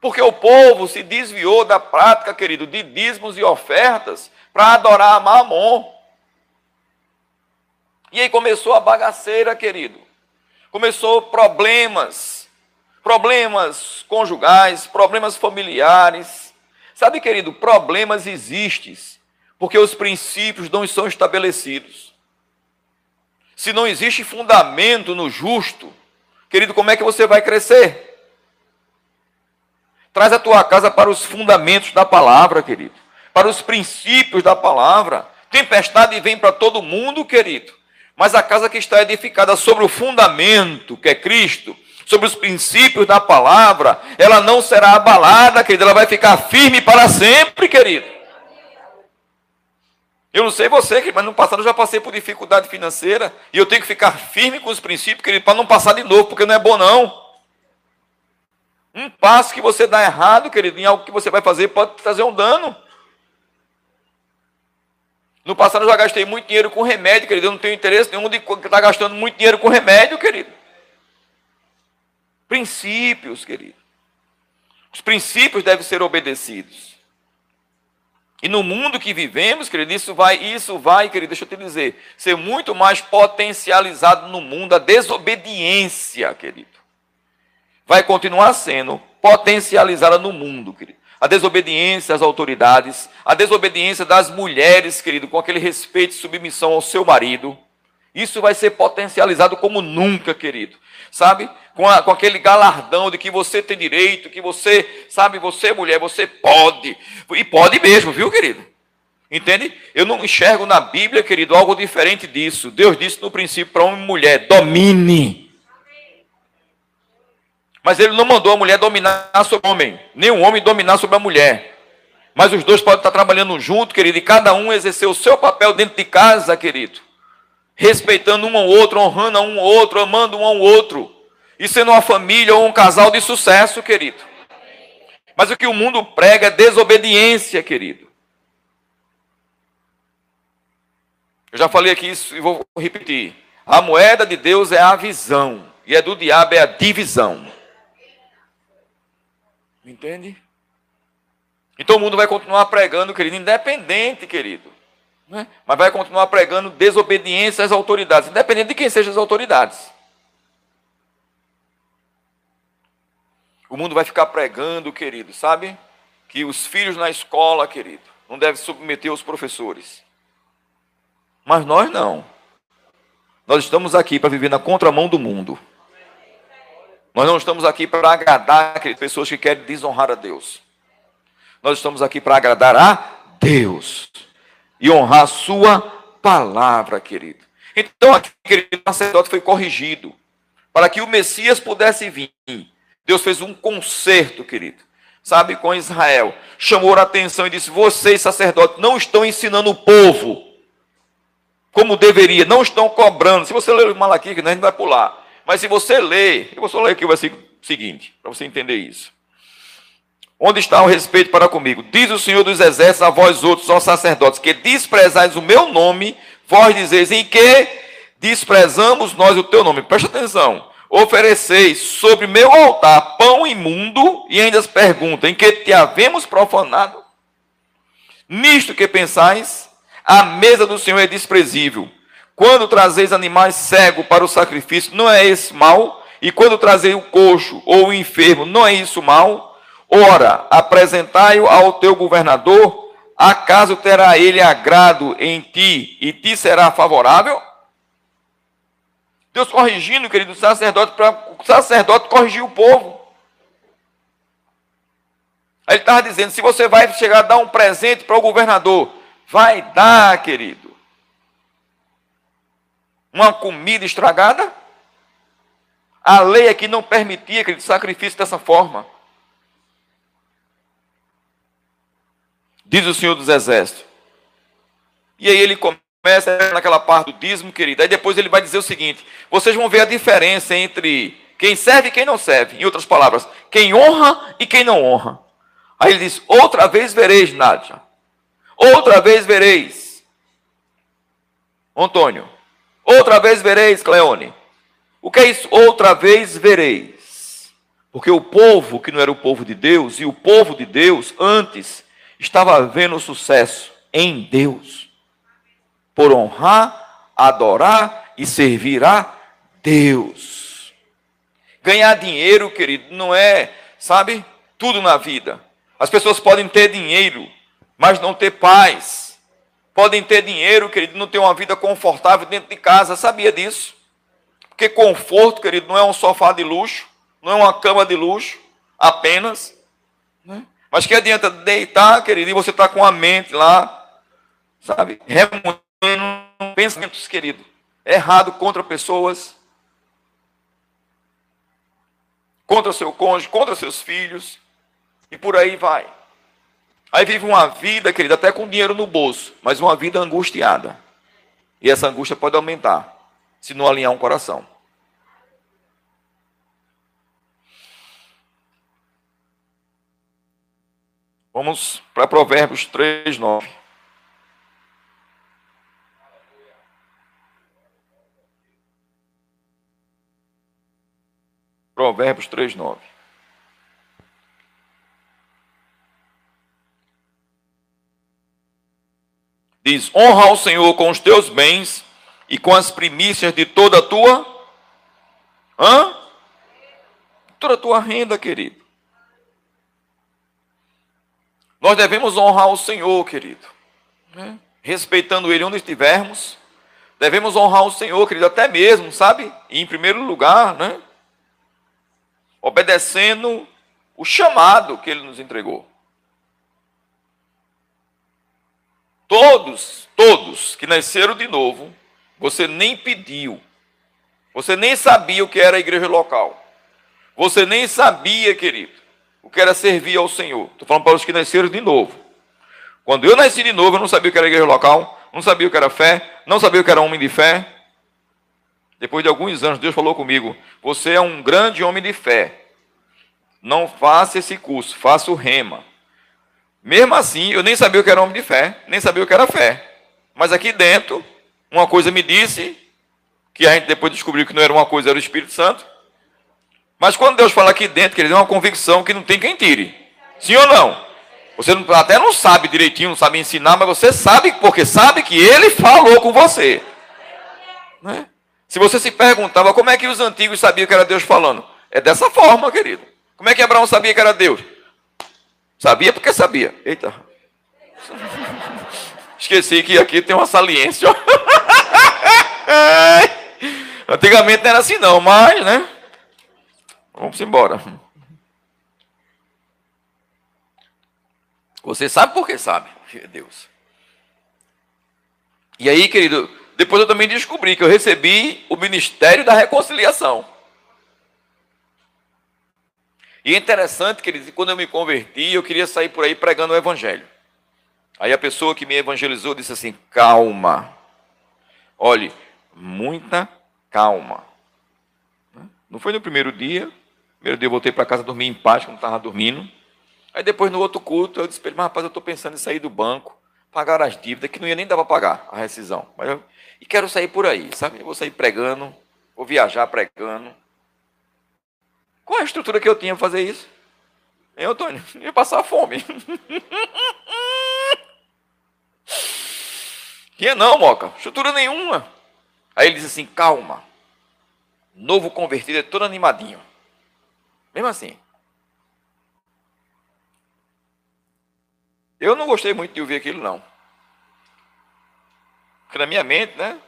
Porque o povo se desviou da prática, querido, de dízimos e ofertas para adorar a Mamon. E aí começou a bagaceira, querido. Começou problemas, problemas conjugais, problemas familiares. Sabe, querido, problemas existem porque os princípios não são estabelecidos. Se não existe fundamento no justo, querido, como é que você vai crescer? Traz a tua casa para os fundamentos da palavra, querido, para os princípios da palavra. Tempestade vem para todo mundo, querido, mas a casa que está edificada sobre o fundamento, que é Cristo, sobre os princípios da palavra, ela não será abalada, querido, ela vai ficar firme para sempre, querido. Eu não sei você, mas no passado eu já passei por dificuldade financeira e eu tenho que ficar firme com os princípios, querido, para não passar de novo, porque não é bom não. Um passo que você dá errado, querido, em algo que você vai fazer pode trazer um dano. No passado eu já gastei muito dinheiro com remédio, querido. Eu não tenho interesse nenhum de estar gastando muito dinheiro com remédio, querido. Princípios, querido. Os princípios devem ser obedecidos. E no mundo que vivemos, querido, isso vai, isso vai, querido, deixa eu te dizer, ser muito mais potencializado no mundo a desobediência, querido. Vai continuar sendo potencializada no mundo, querido. A desobediência às autoridades, a desobediência das mulheres, querido, com aquele respeito e submissão ao seu marido. Isso vai ser potencializado como nunca, querido. Sabe? Com, a, com, aquele galardão de que você tem direito, que você, sabe, você mulher, você pode. E pode mesmo, viu, querido? Entende? Eu não enxergo na Bíblia, querido, algo diferente disso. Deus disse no princípio para homem e mulher: domine. Mas ele não mandou a mulher dominar sobre o homem, nem o homem dominar sobre a mulher. Mas os dois podem estar trabalhando junto, querido, e cada um exercer o seu papel dentro de casa, querido respeitando um ao outro, honrando um ao outro, amando um ao outro, e sendo uma família ou um casal de sucesso, querido. Mas o que o mundo prega é desobediência, querido. Eu já falei aqui isso e vou repetir. A moeda de Deus é a visão, e a do diabo é a divisão. Entende? Então o mundo vai continuar pregando, querido, independente, querido né? mas vai continuar pregando desobediência às autoridades, independente de quem sejam as autoridades. O mundo vai ficar pregando, querido, sabe? Que os filhos na escola, querido, não devem submeter os professores. Mas nós não. Nós estamos aqui para viver na contramão do mundo. Nós não estamos aqui para agradar pessoas que querem desonrar a Deus. Nós estamos aqui para agradar a Deus e honrar a sua palavra, querido. Então, aqui, querido, o sacerdote foi corrigido. Para que o Messias pudesse vir, Deus fez um conserto, querido. Sabe, com Israel. Chamou a atenção e disse: Vocês, sacerdotes, não estão ensinando o povo como deveria, não estão cobrando. Se você ler o Malaquias, a gente vai pular. Mas se você ler, eu vou só ler aqui o versículo seguinte, para você entender isso. Onde está o respeito para comigo? Diz o Senhor dos Exércitos a vós outros, ó sacerdotes, que desprezais o meu nome, vós dizeis em que desprezamos nós o teu nome. Presta atenção. Ofereceis sobre meu altar pão imundo e ainda perguntam em que te havemos profanado? Nisto que pensais, a mesa do Senhor é desprezível. Quando trazeis animais cegos para o sacrifício, não é esse mal? E quando trazeis o coxo ou o enfermo, não é isso mal? Ora, apresentai-o ao teu governador, acaso terá ele agrado em ti e te será favorável? Deus corrigindo, querido sacerdote, para o sacerdote corrigir o povo. Aí ele estava dizendo: se você vai chegar a dar um presente para o governador, vai dar, querido. Uma comida estragada? A lei aqui não permitia, querido, sacrifício dessa forma. diz o Senhor dos Exércitos. E aí ele começa naquela parte do dízimo, querido. Aí depois ele vai dizer o seguinte: vocês vão ver a diferença entre quem serve e quem não serve. Em outras palavras, quem honra e quem não honra. Aí ele diz: outra vez vereis, Nádia. Outra vez vereis. Antônio. Outra vez vereis, Cleone. O que é isso? Outra vez vereis. Porque o povo que não era o povo de Deus, e o povo de Deus antes estava vendo sucesso em Deus. Por honrar, adorar e servir a Deus. Ganhar dinheiro, querido, não é, sabe, tudo na vida. As pessoas podem ter dinheiro, mas não ter paz. Podem ter dinheiro, querido, não ter uma vida confortável dentro de casa. Sabia disso? Porque conforto, querido, não é um sofá de luxo, não é uma cama de luxo apenas. Né? Mas que adianta deitar, querido, e você está com a mente lá, sabe, remoendo pensamentos, querido, errado contra pessoas, contra seu cônjuge, contra seus filhos, e por aí vai. Aí vive uma vida, querido, até com dinheiro no bolso, mas uma vida angustiada. E essa angústia pode aumentar se não alinhar um coração. Vamos para Provérbios 3, 9. Provérbios 3, 9. Diz: honra ao Senhor com os teus bens e com as primícias de toda a tua. Hã? Toda a tua renda, querido. Nós devemos honrar o Senhor, querido. Né? Respeitando Ele onde estivermos. Devemos honrar o Senhor, querido, até mesmo, sabe? E em primeiro lugar, né? Obedecendo o chamado que Ele nos entregou. Todos, todos que nasceram de novo, você nem pediu. Você nem sabia o que era a igreja local. Você nem sabia, querido, o que era servir ao Senhor. Estou falando para os que nasceram de novo. Quando eu nasci de novo, eu não sabia o que era igreja local, não sabia o que era fé, não sabia o que era homem de fé. Depois de alguns anos, Deus falou comigo: Você é um grande homem de fé. Não faça esse curso, faça o rema. Mesmo assim, eu nem sabia o que era homem de fé, nem sabia o que era fé. Mas aqui dentro, uma coisa me disse, que a gente depois descobriu que não era uma coisa, era o Espírito Santo. Mas quando Deus fala aqui dentro, que ele deu uma convicção que não tem quem tire. Sim ou não? Você não, até não sabe direitinho, não sabe ensinar, mas você sabe, porque sabe que ele falou com você. Né? Se você se perguntava como é que os antigos sabiam que era Deus falando, é dessa forma, querido. Como é que Abraão sabia que era Deus? Sabia porque sabia. Eita. Esqueci que aqui tem uma saliência. Antigamente não era assim não, mas, né? Vamos embora. Você sabe porque sabe, Deus. E aí, querido, depois eu também descobri que eu recebi o ministério da reconciliação. E é interessante, que quando eu me converti, eu queria sair por aí pregando o evangelho. Aí a pessoa que me evangelizou disse assim: calma. Olhe, muita calma. Não foi no primeiro dia. Primeiro dia eu voltei para casa dormir em paz, quando estava dormindo. Aí depois no outro culto eu disse para ele, mas rapaz, eu estou pensando em sair do banco, pagar as dívidas, que não ia nem dar para pagar a rescisão. Mas eu, e quero sair por aí, sabe? Eu vou sair pregando, vou viajar pregando. Qual a estrutura que eu tinha para fazer isso? Hein, Antônio? Ia passar fome. Tinha não, Moca. Estrutura nenhuma. Aí ele disse assim: calma. Novo convertido é todo animadinho. Mesmo assim. Eu não gostei muito de ouvir aquilo, não. Porque na minha mente, né?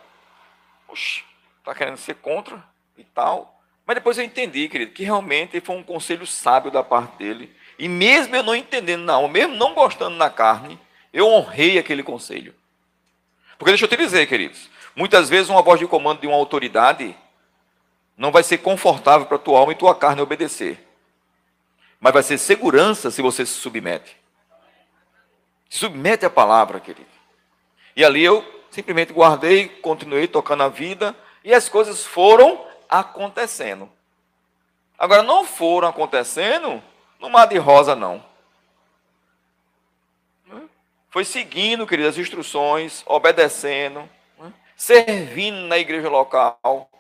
Oxe, tá querendo ser contra e tal. Mas depois eu entendi, querido, que realmente foi um conselho sábio da parte dele. E mesmo eu não entendendo não, mesmo não gostando na carne, eu honrei aquele conselho. Porque deixa eu te dizer, queridos, muitas vezes uma voz de comando de uma autoridade não vai ser confortável para tua alma e tua carne obedecer. Mas vai ser segurança se você se submete. Se submete à palavra, querido. E ali eu simplesmente guardei, continuei tocando a vida, e as coisas foram acontecendo. Agora, não foram acontecendo no mar de rosa, não. Foi seguindo, queridas, as instruções, obedecendo, servindo na igreja local,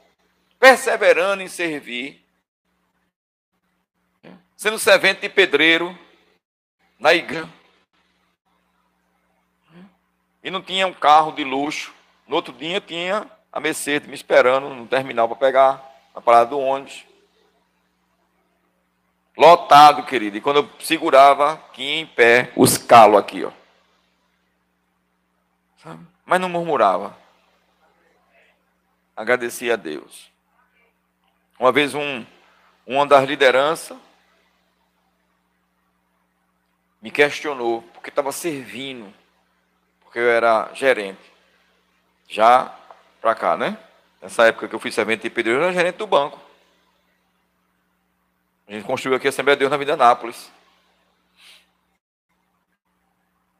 perseverando em servir, sendo servente de pedreiro na igreja. E não tinha um carro de luxo. No outro dia tinha a Mercedes me esperando no terminal para pegar a parada do ônibus. Lotado, querido. E quando eu segurava, tinha em pé os calos aqui, ó. Sabe? Mas não murmurava. Agradecia a Deus. Uma vez um, uma das lideranças me questionou porque estava servindo, porque eu era gerente. Já para cá, né? Nessa época que eu fui servente de pedreiro, eu era gerente do banco. A gente construiu aqui a Assembleia de Deus na Vida Anápolis.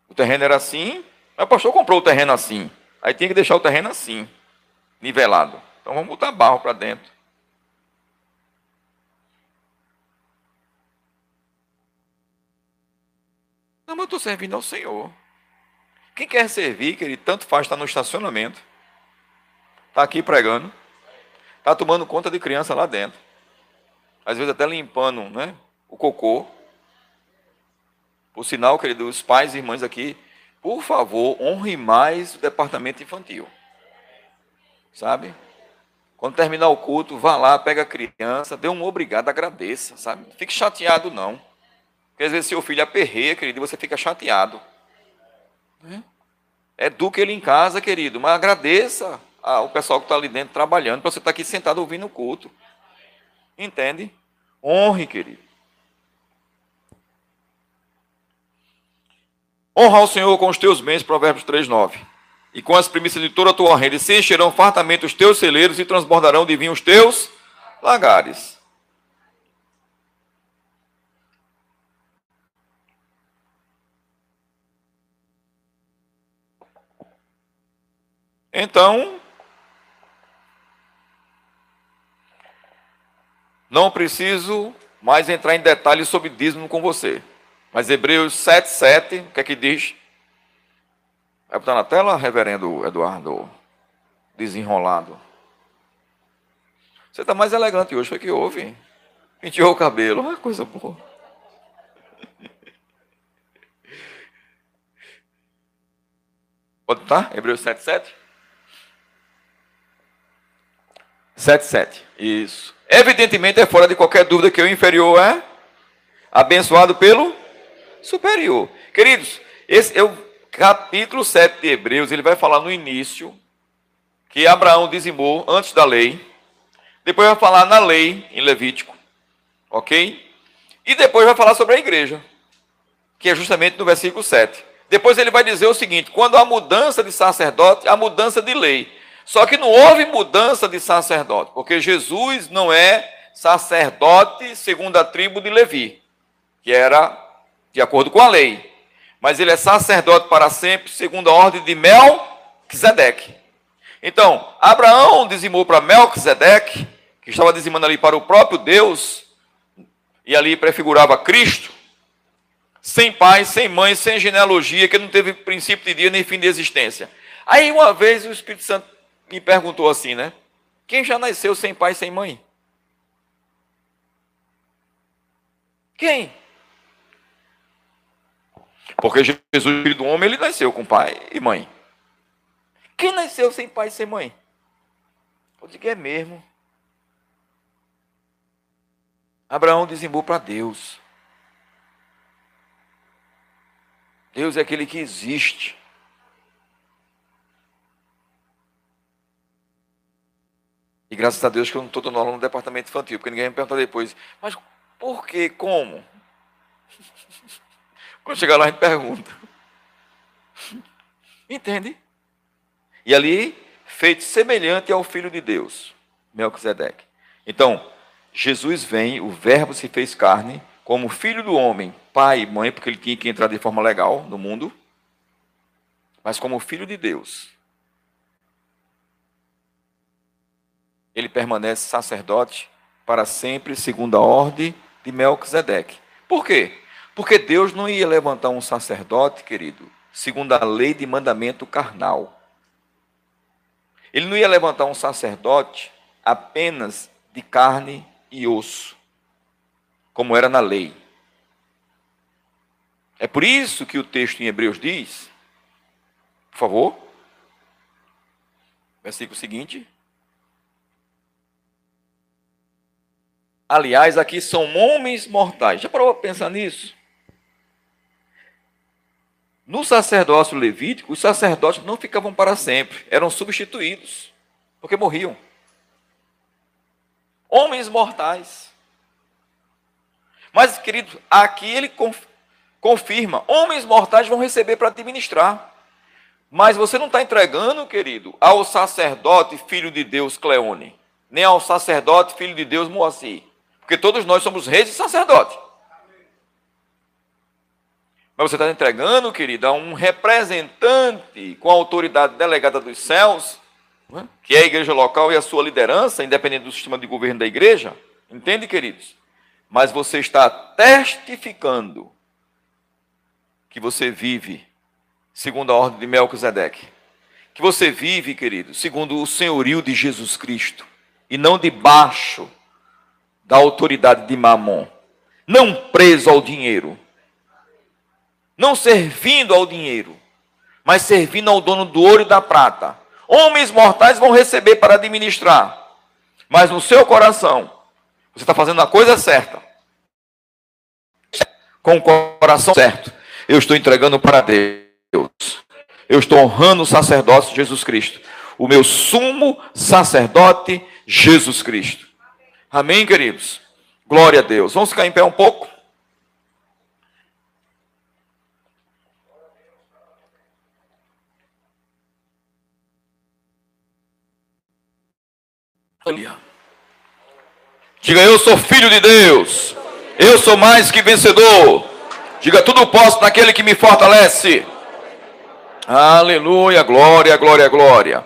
O terreno era assim, mas o pastor comprou o terreno assim. Aí tinha que deixar o terreno assim, nivelado. Então vamos botar barro para dentro. Não, mas eu estou servindo ao Senhor. Quem quer servir, querido, tanto faz estar no estacionamento. Está aqui pregando. Está tomando conta de criança lá dentro. Às vezes até limpando né, o cocô. Por sinal, querido, os pais e irmãs aqui, por favor, honre mais o departamento infantil. Sabe? Quando terminar o culto, vá lá, pega a criança, dê um obrigado, agradeça, sabe? Fique chateado, não. Porque às vezes seu filho aperreia, querido, e você fica chateado. É Eduque ele em casa, querido, mas agradeça ao pessoal que está ali dentro trabalhando, para você estar aqui sentado ouvindo o culto. Entende? Honre, querido. Honra ao Senhor com os teus bens, Provérbios 3, 9. E com as primícias de toda a tua renda, se encherão fartamente os teus celeiros e transbordarão de vinho os teus lagares. Então, não preciso mais entrar em detalhes sobre dízimo com você. Mas Hebreus 7, 7, o que é que diz? Vai botar na tela, reverendo Eduardo? Desenrolado. Você está mais elegante hoje, foi que houve. Penteou o cabelo, uma coisa boa. Pode botar? Hebreus 7, 7? 7, 7. Isso. Evidentemente é fora de qualquer dúvida que o inferior é abençoado pelo superior. Queridos, esse é o capítulo 7 de Hebreus, ele vai falar no início que Abraão dizimou antes da lei. Depois vai falar na lei, em Levítico. Ok? E depois vai falar sobre a igreja, que é justamente no versículo 7. Depois ele vai dizer o seguinte: quando há mudança de sacerdote, há mudança de lei. Só que não houve mudança de sacerdote, porque Jesus não é sacerdote segundo a tribo de Levi, que era de acordo com a lei. Mas ele é sacerdote para sempre, segundo a ordem de Melquisedeque. Então, Abraão dizimou para Melquisedeque, que estava dizimando ali para o próprio Deus, e ali prefigurava Cristo, sem pai, sem mãe, sem genealogia, que não teve princípio de dia nem fim de existência. Aí uma vez o Espírito Santo me perguntou assim, né? Quem já nasceu sem pai sem mãe? Quem? Porque Jesus, filho do homem, ele nasceu com pai e mãe. Quem nasceu sem pai e sem mãe? Eu digo, é mesmo. Abraão dizimou para Deus. Deus é aquele que existe. E graças a Deus que eu não estou dando aula no departamento infantil, porque ninguém me pergunta depois, mas por que, como? Quando chegar lá a gente pergunta. Entende? E ali, feito semelhante ao Filho de Deus, Melquisedeque. Então, Jesus vem, o verbo se fez carne, como filho do homem, pai e mãe, porque ele tinha que entrar de forma legal no mundo, mas como filho de Deus. Ele permanece sacerdote para sempre, segundo a ordem de Melquisedeque. Por quê? Porque Deus não ia levantar um sacerdote, querido, segundo a lei de mandamento carnal. Ele não ia levantar um sacerdote apenas de carne e osso, como era na lei. É por isso que o texto em Hebreus diz, por favor, versículo seguinte. Aliás, aqui são homens mortais. Já parou para pensar nisso? No sacerdócio levítico, os sacerdotes não ficavam para sempre, eram substituídos, porque morriam. Homens mortais. Mas, querido, aqui ele confirma: homens mortais vão receber para administrar. Mas você não está entregando, querido, ao sacerdote filho de Deus Cleone, nem ao sacerdote filho de Deus Moacir. Porque todos nós somos reis e sacerdotes. Mas você está entregando, querido, a um representante com a autoridade delegada dos céus, é? que é a igreja local e a sua liderança, independente do sistema de governo da igreja. Entende, queridos? Mas você está testificando que você vive segundo a ordem de Melquisedeque. Que você vive, querido, segundo o senhorio de Jesus Cristo e não debaixo da autoridade de Mamon. Não preso ao dinheiro. Não servindo ao dinheiro, mas servindo ao dono do ouro e da prata. Homens mortais vão receber para administrar, mas no seu coração, você está fazendo a coisa certa. Com o coração certo eu estou entregando para Deus. Eu estou honrando o sacerdócio de Jesus Cristo. O meu sumo sacerdote, Jesus Cristo. Amém, queridos? Glória a Deus. Vamos ficar em pé um pouco? Diga, eu sou filho de Deus. Eu sou mais que vencedor. Diga, tudo posso naquele que me fortalece. Aleluia, glória, glória, glória.